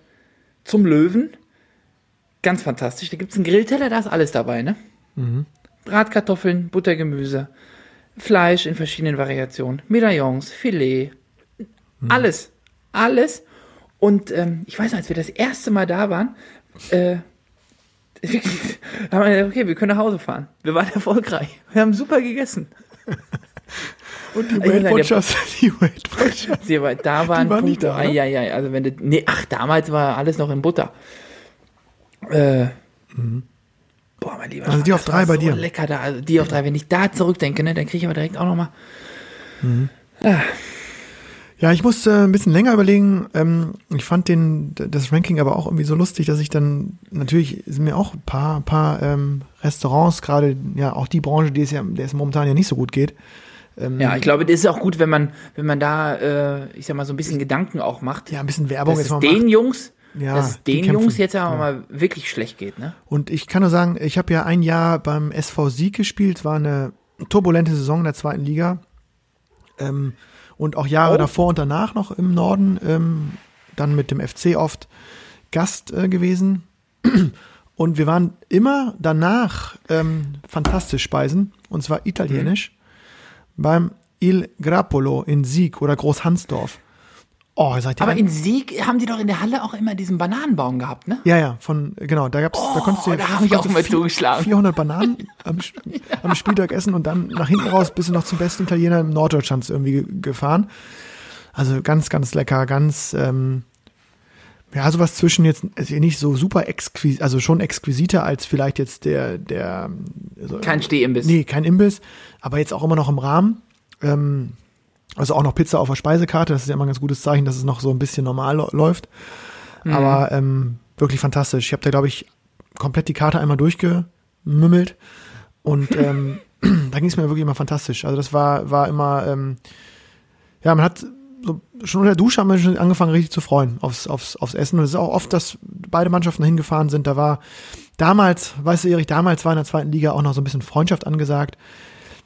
zum Löwen Ganz fantastisch. Da gibt's einen Grillteller, da ist alles dabei, ne? Bratkartoffeln, Buttergemüse, Fleisch in verschiedenen Variationen, Medaillons, Filet, alles. Alles. Und ähm, ich weiß noch, als wir das erste Mal da waren, äh, haben wir gedacht, okay, wir können nach Hause fahren. Wir waren erfolgreich. Wir haben super gegessen. Und die Weight Watchers, die Weight Watchers. Sie, aber da waren waren nicht Punkte. da, ne? Ja, ja, also wenn du, nee, ach, damals war alles noch in Butter. Äh, Boah, mein Lieber. Also die das auf drei bei so dir. lecker da. Also die auf drei. Wenn ich da zurückdenke, ne, dann kriege ich aber direkt auch nochmal. Ja, ich musste ein bisschen länger überlegen. Ähm, ich fand den, das Ranking aber auch irgendwie so lustig, dass ich dann, natürlich sind mir auch ein paar, paar ähm, Restaurants, gerade ja auch die Branche, die es ja, der es momentan ja nicht so gut geht. Ähm, Ja, ich glaube, das ist auch gut, wenn man, wenn man da, äh, ich sag mal, so ein bisschen Gedanken auch macht. ja, ein bisschen Werbung dass jetzt es mal den macht. Jungs, Ja, dass den Jungs jetzt aber genau. mal wirklich schlecht geht, ne? Und ich kann nur sagen, ich habe ja ein Jahr beim SV Sieg gespielt, war eine turbulente Saison in der zweiten Liga. Ähm, und auch Jahre Oh. davor und danach noch im Norden, ähm, dann mit dem FC oft Gast äh, gewesen. Und wir waren immer danach ähm, fantastisch speisen, und zwar italienisch, beim Il Grappolo in Sieg oder Großhansdorf. Oh, seid ihr Aber in Sieg haben die doch in der Halle auch immer diesen Bananenbaum gehabt, ne? Ja, ja, von, genau, da gab's, da konntest du Oh, da hab ich auch mal zugeschlagen. 400 Bananen am, am Spieltag essen und dann nach hinten raus bist du noch zum besten Italiener im Norddeutschlands irgendwie ge- gefahren. Also ganz, ganz lecker, ganz, ähm, ja, sowas zwischen jetzt, also nicht so super exquisit, also schon exquisiter als vielleicht jetzt der, der, also, Kein Stehimbiss. Nee, kein Imbiss, aber jetzt auch immer noch im Rahmen. Ähm, also auch noch Pizza auf der Speisekarte, das ist ja immer ein ganz gutes Zeichen, dass es noch so ein bisschen normal läuft. Aber ähm, wirklich fantastisch. Ich habe da, glaube ich, komplett die Karte einmal durchgemümmelt und ähm, da ging es mir wirklich immer fantastisch. Also das war, war immer, ähm, ja, man hat so, schon unter der Dusche haben wir schon angefangen, richtig zu freuen aufs, aufs, aufs Essen. Und es ist auch oft, dass beide Mannschaften hingefahren sind. Da war damals, weißt du, Erich, damals war in der zweiten Liga auch noch so ein bisschen Freundschaft angesagt.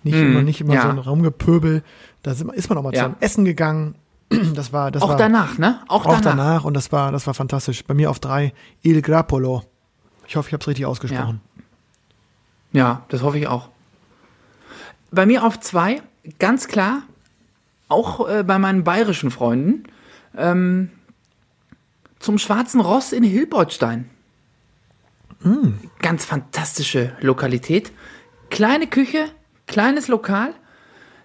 Nicht Mhm, immer, nicht immer ja. so ein Rumgepöbel. Da ist man auch mal Ja. zum Essen gegangen. Das war, das Auch war danach, ne? Auch auch danach. danach und das war, das war fantastisch. Bei mir auf drei Il Grappolo. Ich hoffe, ich habe es richtig ausgesprochen. Ja, das hoffe ich auch. Bei mir auf zwei, ganz klar, auch äh, bei meinen bayerischen Freunden, ähm, zum Schwarzen Ross in Hilbertstein. Ganz fantastische Lokalität. Kleine Küche, kleines Lokal.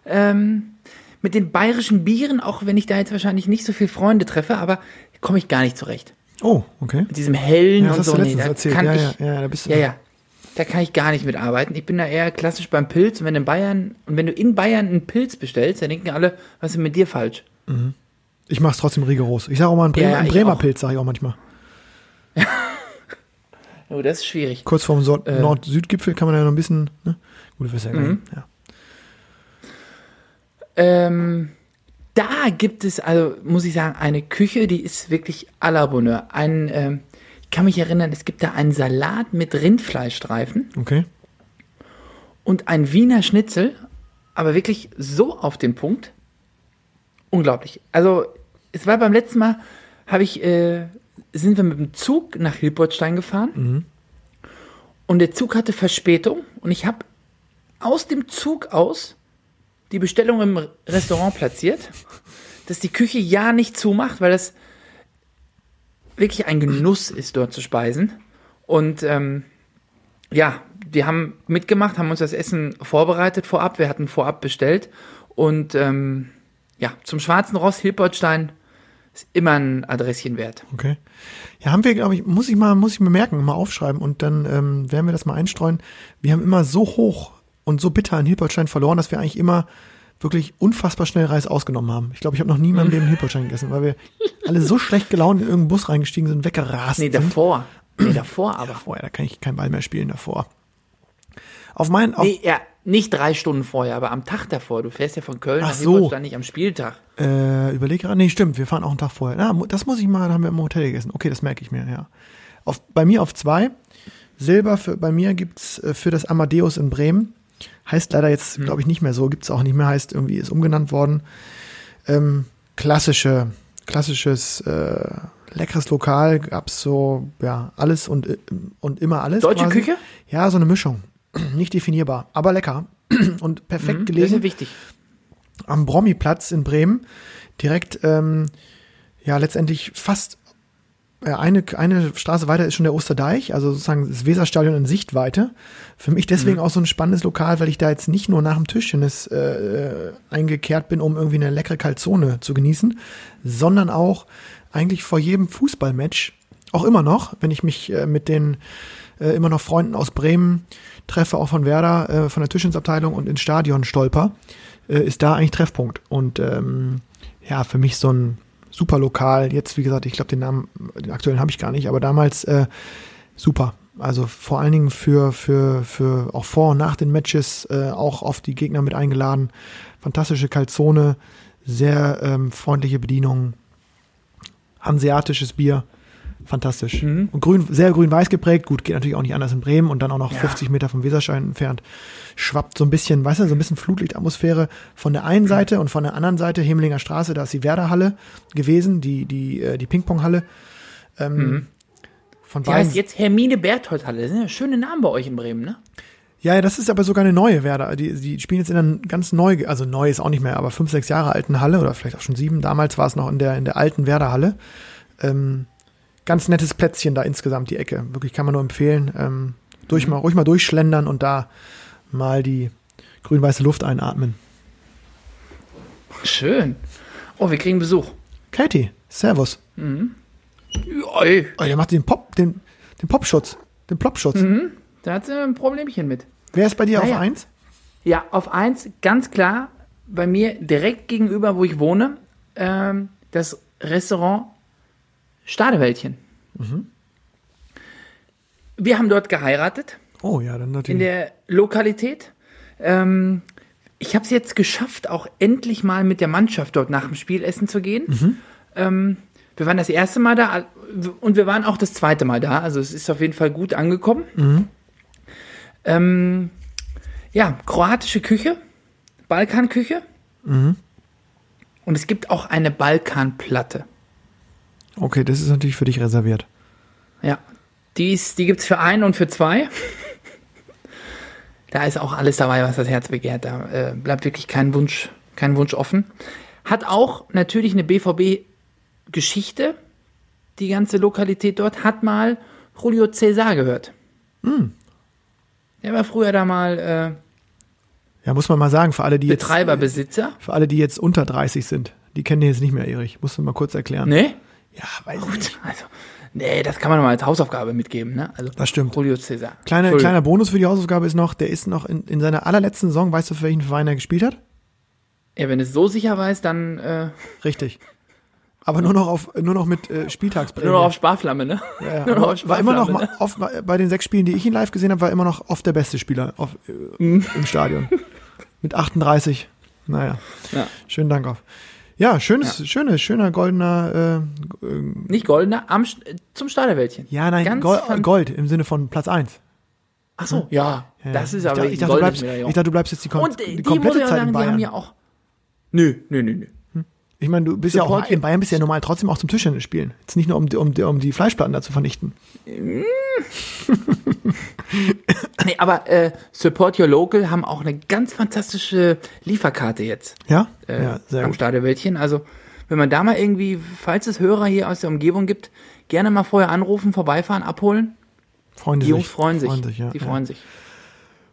Ähm, mit den bayerischen Bieren, auch wenn ich da jetzt wahrscheinlich nicht so viele Freunde treffe, aber komme ich gar nicht zurecht. Oh, okay. Mit diesem hellen Ja, und so. Nee, da erzählt. kann Ja, ich, ja, ja, da bist du- ja, ja. Da kann ich gar nicht mitarbeiten. Ich bin da eher klassisch beim Pilz. Und wenn in Bayern, und wenn du in Bayern einen Pilz bestellst, dann denken alle, was ist mit dir falsch? Ich mache es trotzdem rigoros. Ich sage auch mal einen Bremer, Ja, einen Bremer. Pilz, sage ich auch manchmal. Oh, das ist schwierig. Kurz vorm so Äh. Nord-Süd-Gipfel kann man ja noch ein bisschen, ne? Gut, du wirst ja, Mhm. ja. Ähm, da gibt es, also muss ich sagen, eine Küche, die ist wirklich à la Bonheur. Ein, ähm, kann mich erinnern, es gibt da einen Salat mit Rindfleischstreifen Okay. und ein Wiener Schnitzel, aber wirklich so auf den Punkt. Unglaublich. Also, es war beim letzten Mal, habe ich, äh, sind wir mit dem Zug nach Hilpertstein gefahren und der Zug hatte Verspätung und ich habe aus dem Zug aus die Bestellung im Restaurant platziert, dass die Küche ja nicht zumacht, weil das wirklich ein Genuss ist, dort zu speisen. Und ähm, ja, die haben mitgemacht, haben uns das Essen vorbereitet vorab. Wir hatten vorab bestellt. Und ähm, ja, zum Schwarzen Ross Hilpertstein ist immer ein Adresschen wert. Okay. Ja, haben wir, glaube ich, muss ich mal, muss ich mir merken, mal aufschreiben und dann ähm, werden wir das mal einstreuen. Wir haben immer so hoch und so bitter in Hilpertstein verloren, dass wir eigentlich immer wirklich unfassbar schnell Reis ausgenommen haben. Ich glaube, ich habe noch nie in meinem Leben Hilpertstein gegessen, weil wir alle so schlecht gelaunt in irgendeinen Bus reingestiegen sind, weggerast Nee, sind. davor. Nee, davor aber. Vorher, da kann ich keinen Ball mehr spielen davor. Auf meinen, auf, Nee, ja, nicht drei Stunden vorher, aber am Tag davor. Du fährst ja von Köln Ach nach so. Hilpertstein nicht am Spieltag. Äh, überleg gerade, nee, stimmt, wir fahren auch einen Tag vorher. Na, das muss ich mal, da haben wir im Hotel gegessen. Okay, das merke ich mir, ja. Auf, bei mir auf zwei. Silber für, bei mir gibt's äh, für das Amadeus in Bremen. Heißt leider jetzt, glaube ich, nicht mehr so, gibt's auch nicht mehr, heißt irgendwie, ist umgenannt worden. Ähm, klassische, klassisches äh, leckeres Lokal, gab's so, ja, alles und, äh, und immer alles. Deutsche quasi. Küche? Ja, so eine Mischung. Nicht definierbar, aber lecker. Und perfekt Mhm, Das ist gelegen ja wichtig. am Brommiplatz in Bremen. Direkt, ähm, ja, letztendlich fast eine, eine Straße weiter ist schon der Osterdeich, also sozusagen das Weserstadion in Sichtweite. Für mich deswegen auch so ein spannendes Lokal, weil ich da jetzt nicht nur nach dem Tischtennis äh, äh, eingekehrt bin, um irgendwie eine leckere Kalzone zu genießen, sondern auch eigentlich vor jedem Fußballmatch, auch immer noch, wenn ich mich äh, mit den äh, immer noch Freunden aus Bremen treffe, auch von Werder, äh, von der Tischtennisabteilung und ins Stadion stolper, äh, ist da eigentlich Treffpunkt. Und ähm, ja, für mich so ein super Lokal. Jetzt, wie gesagt, ich glaube, den Namen, den aktuellen habe ich gar nicht, aber damals äh, super. Also vor allen Dingen für, für, für auch vor und nach den Matches äh, auch auf die Gegner mit eingeladen. Fantastische Kalzone, sehr ähm, freundliche Bedienung, hanseatisches Bier. Fantastisch. Mhm. Und grün, sehr grün-weiß geprägt. Gut, geht natürlich auch nicht anders in Bremen und dann auch noch Ja. 50 Meter vom Weserschein entfernt. Schwappt so ein bisschen, weißt du, so ein bisschen Flutlichtatmosphäre von der einen Seite und von der anderen Seite, Hemelinger Straße, da ist die Werderhalle gewesen, die, die, äh, die Ping-Pong-Halle. Ähm, Von Die beiden. heißt jetzt Hermine Berthold Halle. Das sind ja schöne Namen bei euch in Bremen, ne? Ja, ja, das ist aber sogar eine neue Werder. Die, die spielen jetzt in einer ganz neu, also neu ist auch nicht mehr, aber fünf, sechs Jahre alten Halle oder vielleicht auch schon sieben. Damals war es noch in der, in der alten Werder-Halle. Ähm, ganz nettes Plätzchen da insgesamt, die Ecke. Wirklich kann man nur empfehlen. Ähm, durch mal, ruhig mal durchschlendern und da mal die grün-weiße Luft einatmen. Schön. Oh, wir kriegen Besuch. Katie, Servus. Oi, Oh, ihr macht den Pop, den, den Popschutz, den Plopschutz. da hat sie ein Problemchen mit. Wer ist bei dir Naja. auf eins? Ja, auf eins, ganz klar, bei mir direkt gegenüber, wo ich wohne, ähm, das Restaurant Stadewäldchen. Wir haben dort geheiratet, Oh ja, dann in natürlich. der Lokalität. Ähm, ich habe es jetzt geschafft, auch endlich mal mit der Mannschaft dort nach dem Spiel essen zu gehen. Ähm, wir waren das erste Mal da und wir waren auch das zweite Mal da. Also es ist auf jeden Fall gut angekommen. Ähm, ja, kroatische Küche, Balkanküche. Und es gibt auch eine Balkanplatte. Okay, das ist natürlich für dich reserviert. Ja, die, ist, die gibt es für einen und für zwei. da ist auch alles dabei, was das Herz begehrt. Da äh, bleibt wirklich kein Wunsch, kein Wunsch offen. Hat auch natürlich eine BVB-Geschichte. Die ganze Lokalität dort hat mal Julio Cesar gehört. Der war früher da mal äh, Ja, muss man mal sagen, für alle, die jetzt, Betreiberbesitzer. für alle, die jetzt unter 30 sind, die kennen den jetzt nicht mehr, Erich. Musst du mal kurz erklären. Ne? Ja, weiß ich Gut, nicht. also, nee, das kann man mal als Hausaufgabe mitgeben, ne? Also, Das stimmt. Julio Cesar. Kleiner, Entschuldigung. kleiner Bonus für die Hausaufgabe ist noch, der ist noch in, in seiner allerletzten Saison, weißt du, für welchen Verein er gespielt hat? Ja, wenn es so sicher weiß, dann äh, Richtig. Aber nur noch auf, nur noch mit äh, Spieltagsprämie. nur noch auf Sparflamme, ne? ja, ja. nur noch auf war immer noch Sparflamme, mal auf, bei den sechs Spielen, die ich ihn live gesehen habe, war immer noch oft der beste Spieler auf, äh, Mhm. im Stadion. Mit 38. Naja. Ja. Schönen Dank auf. Ja, schönes, schönes, schöner goldener, äh, äh, Nicht goldener, am, zum Stadewäldchen. ja, nein, Ganz Gold, Gold im Sinne von Platz 1. Ach so, ja, das ist ich aber dachte, die ich, dachte, du goldene bleibst, ich dachte, du bleibst jetzt die, kom Und die die muss komplette ich Zeit sagen, in die Bayern. haben ja auch. Nö, nö, nö, nö. Ich meine, du bist ja auch Support- in Bayern bist ja normal trotzdem auch zum Tischtennis spielen. Jetzt nicht nur um, die- um, um die Fleischplatten da zu vernichten. Nee, aber äh, Support Your Local haben auch eine ganz fantastische Lieferkarte jetzt. Ja? Äh, ja, sehr am gut. Stadewäldchen. Also, wenn man da mal irgendwie, falls es Hörer hier aus der Umgebung gibt, gerne mal vorher anrufen, vorbeifahren, abholen. Freuen Die die Jungs sich. freuen sich. ja, die ja. freuen sich.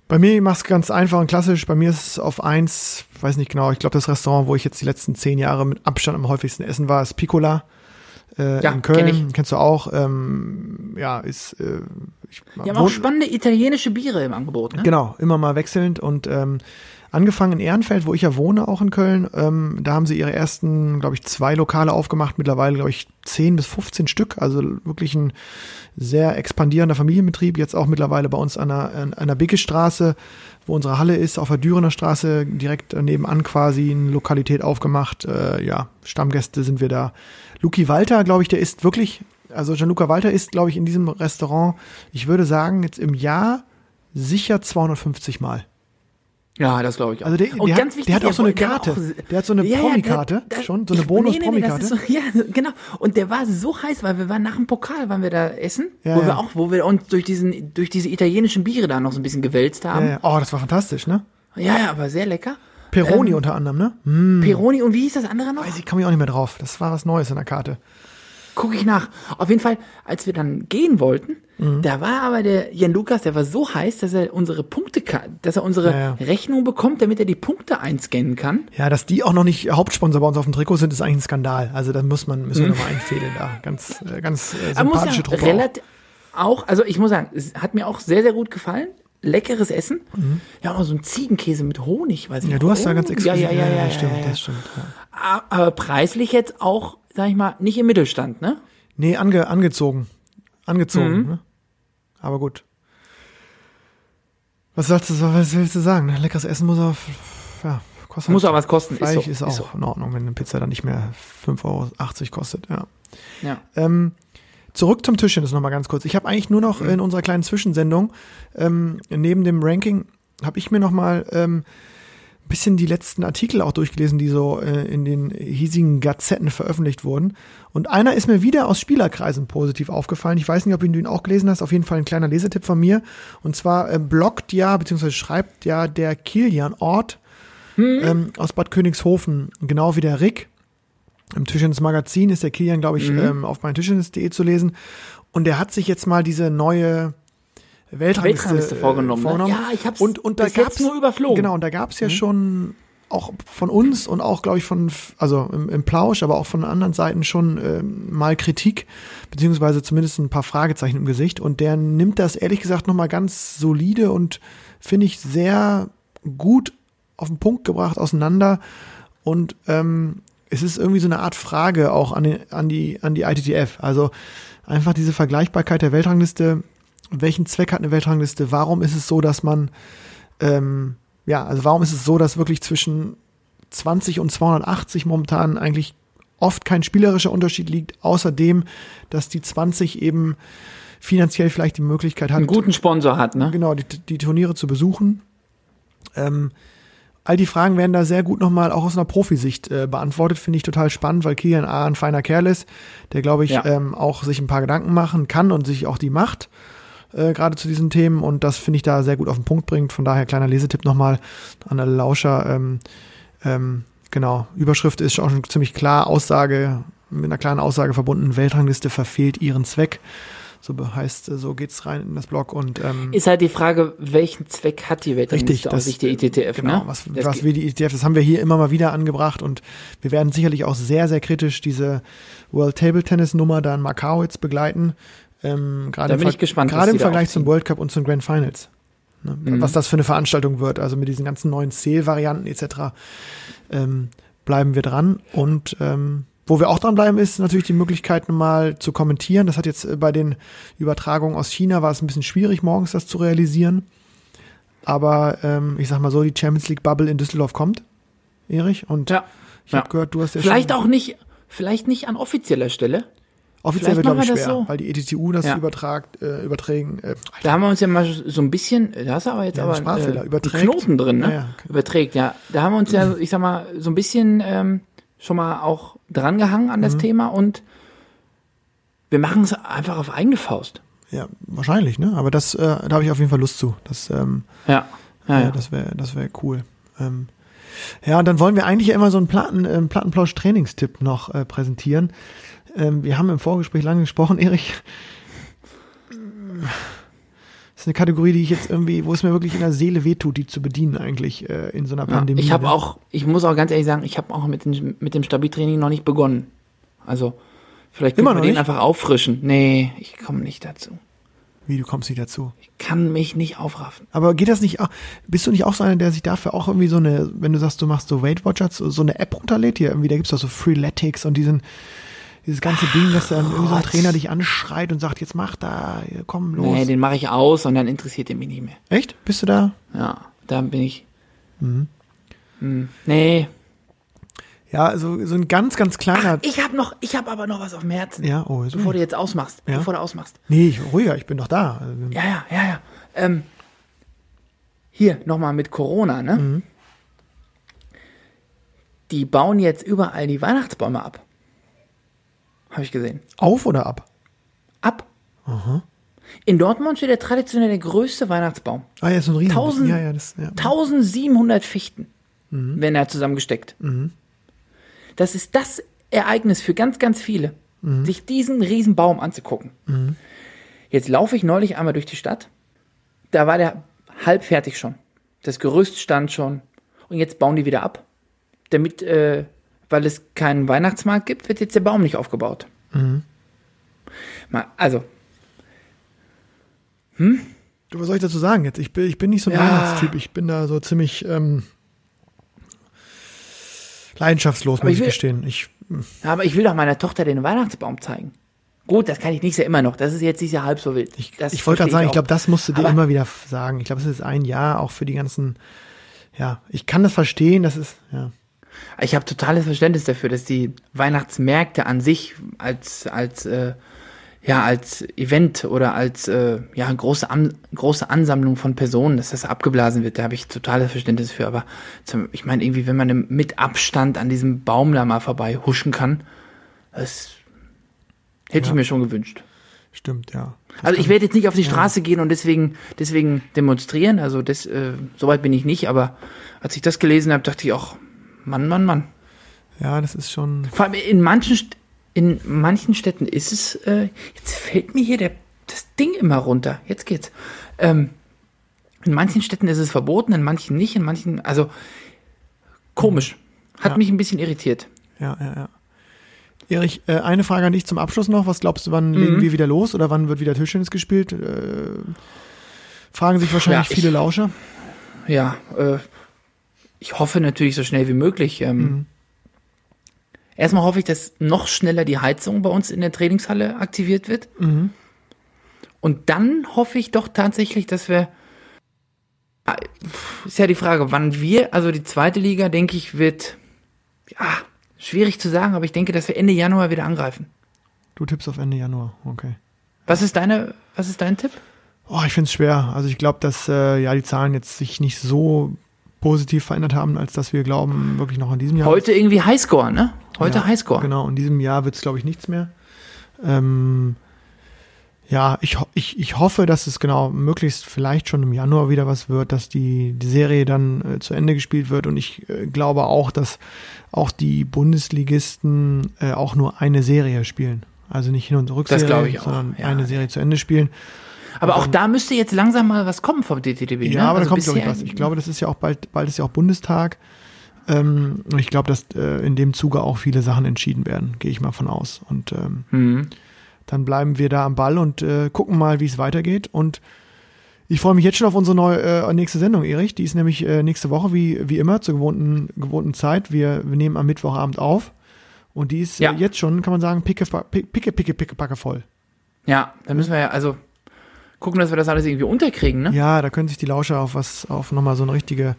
Bei mir mach's ganz einfach und klassisch. Bei mir ist es auf eins, weiß nicht genau, ich glaube, das Restaurant, wo ich jetzt die letzten zehn Jahre mit Abstand am häufigsten essen war, ist Piccola. Äh, Ja, in Köln, kenn ich. kennst du auch. Ähm, ja, ist äh, ich, Die haben auch spannende italienische Biere im Angebot, ne? Genau, immer mal wechselnd und ähm, angefangen in Ehrenfeld, wo ich ja wohne, auch in Köln. Ähm, da haben sie ihre ersten, glaube ich, zwei Lokale aufgemacht, mittlerweile, glaube ich, 10 bis 15 Stück. Also wirklich ein sehr expandierender Familienbetrieb. Jetzt auch mittlerweile bei uns an einer, an einer Bicke-Straße, wo unsere Halle ist, auf der Dürener Straße, direkt nebenan quasi eine Lokalität aufgemacht. Äh, ja, Stammgäste sind wir da. Luki Walter, glaube ich, der ist wirklich, also Gianluca Walter ist, glaube ich, in diesem Restaurant, ich würde sagen, jetzt im Jahr sicher 250 Mal. Ja, das glaube ich auch. Also der- Und der ganz hat- wichtig, der hat auch so eine Karte. Der hat so eine Promi-Karte der- schon, so eine Bonus-Promi-Karte. So, ja, genau. Und der war so heiß, weil wir waren nach dem Pokal, waren wir da essen, Ja, wo ja. wir auch, wo wir uns durch diesen, durch diese italienischen Biere da noch so ein bisschen gewälzt Ja, haben. ja. Oh, das war fantastisch, ne? Ja, ja, aber sehr lecker. Peroni Ähm, unter anderem, ne? Hm, Peroni und wie hieß das andere noch? weiß ich, komme ich auch nicht mehr drauf. Das war was Neues in der Karte. Guck ich nach. Auf jeden Fall, als wir dann gehen wollten, Mhm. da war aber der Jan Lukas, der war so heiß, dass er unsere Punkte, dass er unsere Ja, ja. Rechnung bekommt, damit er die Punkte einscannen kann. Ja, dass die auch noch nicht Hauptsponsor bei uns auf dem Trikot sind, ist eigentlich ein Skandal. Also da muss man, müssen wir nochmal einfädeln da. Ganz, äh, ganz äh, Mhm. Sympathische ja Truppe. auch. relativ auch, also ich muss sagen, es hat mir auch sehr, sehr gut gefallen. Leckeres Essen. Ja, auch so ein Ziegenkäse mit Honig, weiß ich Mhm. Ja, noch. du hast da ganz Oh, exklusiv. Ja, ja, ja, ja, das stimmt, ja, ja. das stimmt. Ja. Aber preislich jetzt auch, sag ich mal, nicht im Mittelstand, ne? Nee, ange, angezogen. Angezogen, Mhm. ne? Aber gut. Was sollst du, was willst du sagen? Leckeres Essen muss auch, ja, kostet. Muss auch was kosten. Fleisch ist ist, so, auch ist so. in Ordnung, wenn eine Pizza dann nicht mehr 5,80 Euro kostet, ja. Ja. Ähm, zurück zum Tischtennis nochmal ganz kurz. Ich habe eigentlich nur Mhm. noch in unserer kleinen Zwischensendung, ähm, neben dem Ranking, habe ich mir nochmal ähm, bisschen die letzten Artikel auch durchgelesen, die so äh, in den hiesigen Gazetten veröffentlicht wurden. Und einer ist mir wieder aus Spielerkreisen positiv aufgefallen. Ich weiß nicht, ob du ihn auch gelesen hast. Auf jeden Fall ein kleiner Lesetipp von mir. Und zwar äh, bloggt ja, beziehungsweise schreibt ja der Kilian Ort ähm, aus Bad Königshofen, genau wie der Rick. Im Tischtennis Magazin ist der Kilian, glaube ich, ähm, auf mein Tischtennis.de zu lesen. Und der hat sich jetzt mal diese neue Weltrangliste, Weltrangliste äh, vorgenommen, ne? vorgenommen. Ja, ich hab's und, und da gab's, nur überflogen. Genau, und da gab es ja schon auch von uns und auch, glaube ich, von, also im, im Plausch, aber auch von anderen Seiten schon ähm, mal Kritik, beziehungsweise zumindest ein paar Fragezeichen im Gesicht. Und der nimmt das ehrlich gesagt nochmal ganz solide und finde ich sehr gut auf den Punkt gebracht auseinander. Und ähm, es ist irgendwie so eine Art Frage auch an, den, an, die, an die ITTF. Also einfach diese Vergleichbarkeit der Weltrangliste. Welchen Zweck hat eine Weltrangliste? Warum ist es so, dass man, ähm, ja, also warum ist es so, dass wirklich zwischen 20 und 280 momentan eigentlich oft kein spielerischer Unterschied liegt, außerdem, dass die 20 eben finanziell vielleicht die Möglichkeit hat, Einen guten Sponsor hat, ne? genau, die, die Turniere zu besuchen. Ähm, all die Fragen werden da sehr gut nochmal auch aus einer Profisicht äh, beantwortet, finde ich total spannend, weil Kilian A. ein feiner Kerl ist, der, glaube ich, Ja. ähm, auch sich ein paar Gedanken machen kann und sich auch die macht, äh, gerade zu diesen Themen und das finde ich da sehr gut auf den Punkt bringt. Von daher kleiner Lesetipp nochmal an alle Lauscher. Ähm, ähm, genau, Überschrift ist auch schon ziemlich klar, Aussage, mit einer kleinen Aussage verbunden, Weltrangliste verfehlt ihren Zweck. So heißt, äh, so geht's rein in das Blog und ähm, Ist halt die Frage, welchen Zweck hat die Weltrangliste Richtig, aus Sicht der ITTF, Genau, ne? was, Das was wir die ETF, das haben wir hier immer mal wieder angebracht und wir werden sicherlich auch sehr, sehr kritisch diese World Table Tennis Nummer da in Macau jetzt begleiten. Ähm, gerade Da im bin Ver- ich gespannt, Gerade im Vergleich zum. World Cup und zum Grand Finals. Ne? Mhm. Was das für eine Veranstaltung wird, also mit diesen ganzen neuen Zählvarianten etc. Ähm, bleiben wir dran und ähm, wo wir auch dranbleiben, ist natürlich die Möglichkeit, mal zu kommentieren. Das hat jetzt äh, bei den Übertragungen aus China war es ein bisschen schwierig, morgens das zu realisieren. Aber ähm, ich sag mal so, die Champions League Bubble in Düsseldorf kommt, Erich. Und Ja. ich habe Ja. gehört, du hast ja Vielleicht schon auch nicht, vielleicht nicht an offizieller Stelle. Offiziell wird, glaube ich, schwer, so. weil die ETTU das Ja. übertragt, äh, übertragen. Äh, Da haben wir uns ja mal so ein bisschen, da hast du aber jetzt Ja, aber Sprachfehler, äh, überträgt. einen Knoten drin, ne? Ja, ja. Überträgt, ja. Da haben wir uns ja, ich sag mal, so ein bisschen ähm, schon mal auch drangehangen an Mhm. das Thema und wir machen es einfach auf eigene Faust. ja, wahrscheinlich, ne? Aber das, äh, da habe ich auf jeden Fall Lust zu. Das, ähm, Ja. Ja, ja. das wäre, das wäre cool. Ähm, ja, und dann wollen wir eigentlich immer so einen Platten, ähm, Plattenplausch-Trainingstipp noch äh, präsentieren. Ähm, wir haben im Vorgespräch lange gesprochen, Erich. Das ist eine Kategorie, die ich jetzt irgendwie, wo es mir wirklich in der Seele wehtut, die zu bedienen eigentlich äh, in so einer Ja, Pandemie. ich habe ne? auch, ich muss auch ganz ehrlich sagen, ich habe auch mit, den, mit dem Stabiltraining noch nicht begonnen. Also vielleicht können wir den einfach auffrischen. Nee, ich komme nicht dazu. Wie, du kommst nicht dazu. Ich kann mich nicht aufraffen. Aber geht das nicht bist du nicht auch so einer, der sich dafür auch irgendwie so eine, wenn du sagst, du machst so Weight Watchers, so so eine App runterlädt hier irgendwie, da gibt's doch so Freeletics und diesen, dieses ganze Ding, dass dann irgendwie so. Trainer dich anschreit und sagt, jetzt mach da, komm los. Nee, den mache ich aus und dann interessiert er mich nicht mehr. Echt? Bist du da? Ja, da bin ich. Mhm. Hm, Nee. Ja, also so ein ganz, ganz kleiner. Ich habe noch, ich habe aber noch was auf dem Herzen. ja, oh, so. Bevor du jetzt ausmachst. Ja. Bevor du ausmachst. Nee, ich, ruhiger, ich bin doch da. Also, Ja, ja, ja, ja. Ähm, hier nochmal mit Corona, ne? Mhm. Die bauen jetzt überall die Weihnachtsbäume ab. Habe ich gesehen. Auf oder ab? Ab. In Dortmund steht der traditionell der größte Weihnachtsbaum. Ah, ja, so ein Riesen. 1000 ja, ja, das, ja. 1700 Fichten Mhm. werden da zusammengesteckt. Das ist das Ereignis für ganz, ganz viele, Mhm. sich diesen riesen Baum anzugucken. Jetzt laufe ich neulich einmal durch die Stadt. Da war der halb fertig schon. Das Gerüst stand schon. Und jetzt bauen die wieder ab. Damit, äh, weil es keinen Weihnachtsmarkt gibt, wird jetzt der Baum nicht aufgebaut. Mhm. Mal, also, Du, was soll ich dazu sagen jetzt? Ich bin, ich bin nicht so ein Ja. Weihnachtstyp. Ich bin da so ziemlich ähm, leidenschaftslos, Aber muss ich will- gestehen. Ich, aber ich will doch meiner Tochter den Weihnachtsbaum zeigen. Gut, das kann ich nicht ja immer noch. Das ist jetzt nicht ja halb so wild. ich, ich wollte gerade sagen, ich glaube, das musst du dir Aber- immer wieder sagen. Ich glaube, es ist ein Jahr auch für die ganzen. Ja, ich kann das verstehen. Das ist ja. Ich habe totales Verständnis dafür, dass die Weihnachtsmärkte an sich als als äh, ja als Event oder als äh, ja große An große Ansammlung von Personen, dass das abgeblasen wird. Da habe ich totales Verständnis für. Aber zum, ich meine irgendwie, wenn man mit Abstand an diesem Baum da mal vorbei huschen kann, das hätte ich mir schon gewünscht. Stimmt, ja. Also ich werde jetzt nicht auf die Straße gehen und deswegen, deswegen demonstrieren. Also das, äh, soweit bin ich nicht. Aber als ich das gelesen habe, dachte ich auch, Mann, Mann, Mann. Ja, das ist schon. Vor allem in manchen, St- in manchen Städten ist es, äh, jetzt fällt mir hier der, das Ding immer runter. Jetzt geht's. Ähm, in manchen Städten ist es verboten, in manchen nicht, in manchen, also komisch. Hat Ja. mich ein bisschen irritiert. Ja, ja, ja. Erich, äh, eine Frage an dich zum Abschluss noch. Was glaubst du, wann Mhm. legen wir wieder los oder wann wird wieder Tischtennis gespielt? Äh, fragen sich wahrscheinlich Ja, ich- viele Lauscher. Ja, äh, ich hoffe natürlich so schnell wie möglich. Ähm, Mhm. Erstmal hoffe ich, dass noch schneller die Heizung bei uns in der Trainingshalle aktiviert wird. Mhm. Und dann hoffe ich doch tatsächlich, dass wir. Ah, Ist ja die Frage, wann wir, also die zweite Liga, denke ich, wird. Ja, schwierig zu sagen, aber ich denke, dass wir Ende Januar wieder angreifen. Du tippst auf Ende Januar, okay. Was ist deine, was ist dein Tipp? Oh, ich finde es schwer. Also ich glaube, dass äh, ja die Zahlen jetzt sich nicht so positiv verändert haben, als dass wir glauben, wirklich noch in diesem Jahr. Heute irgendwie Highscore, ne? Heute ja, Highscore. Genau, in diesem Jahr wird es, glaube ich, nichts mehr. Ähm, ja, ich, ich, ich hoffe, dass es genau möglichst vielleicht schon im Januar wieder was wird, dass die, die Serie dann äh, zu Ende gespielt wird und ich äh, glaube auch, dass auch die Bundesligisten äh, auch nur eine Serie spielen. Also nicht Hin- und Rückserie, glaube ich auch, sondern ja. eine Serie zu Ende spielen. Aber auch da müsste jetzt langsam mal was kommen vom DTDB. Ja, ne? aber Also da kommt, glaube ich, was. Ich glaube, das ist ja auch bald, bald ist ja auch Bundestag. Ähm, und ich glaube, dass äh, in dem Zuge auch viele Sachen entschieden werden, gehe ich mal von aus. Und ähm, Mhm. dann bleiben wir da am Ball und äh, gucken mal, wie es weitergeht. Und ich freue mich jetzt schon auf unsere neue äh, nächste Sendung, Erich. Die ist nämlich äh, nächste Woche, wie, wie immer, zur gewohnten, gewohnten Zeit. Wir, wir nehmen am Mittwochabend auf. Und die ist Ja. äh, jetzt schon, kann man sagen, picke, picke, picke, picke, picke, packe voll. Ja, dann müssen wir ja, also gucken, dass wir das alles irgendwie unterkriegen, ne? Ja, da können sich die Lauscher auf was, auf nochmal so eine richtige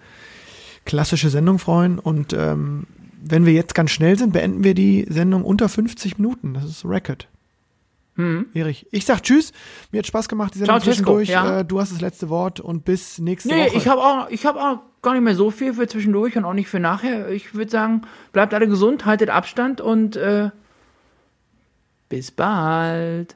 klassische Sendung freuen. Und ähm, wenn wir jetzt ganz schnell sind, beenden wir die Sendung unter 50 Minuten. Das ist Record. Mhm. Erich, ich sag Tschüss. Mir hat Spaß gemacht, die Sendung Ciao, Tesco, zwischendurch. ja. Äh, du hast das letzte Wort und bis nächste Nee, Woche. ich habe auch, ich habe auch gar nicht mehr so viel für zwischendurch und auch nicht für nachher. Ich würde sagen, bleibt alle gesund, haltet Abstand und äh, bis bald.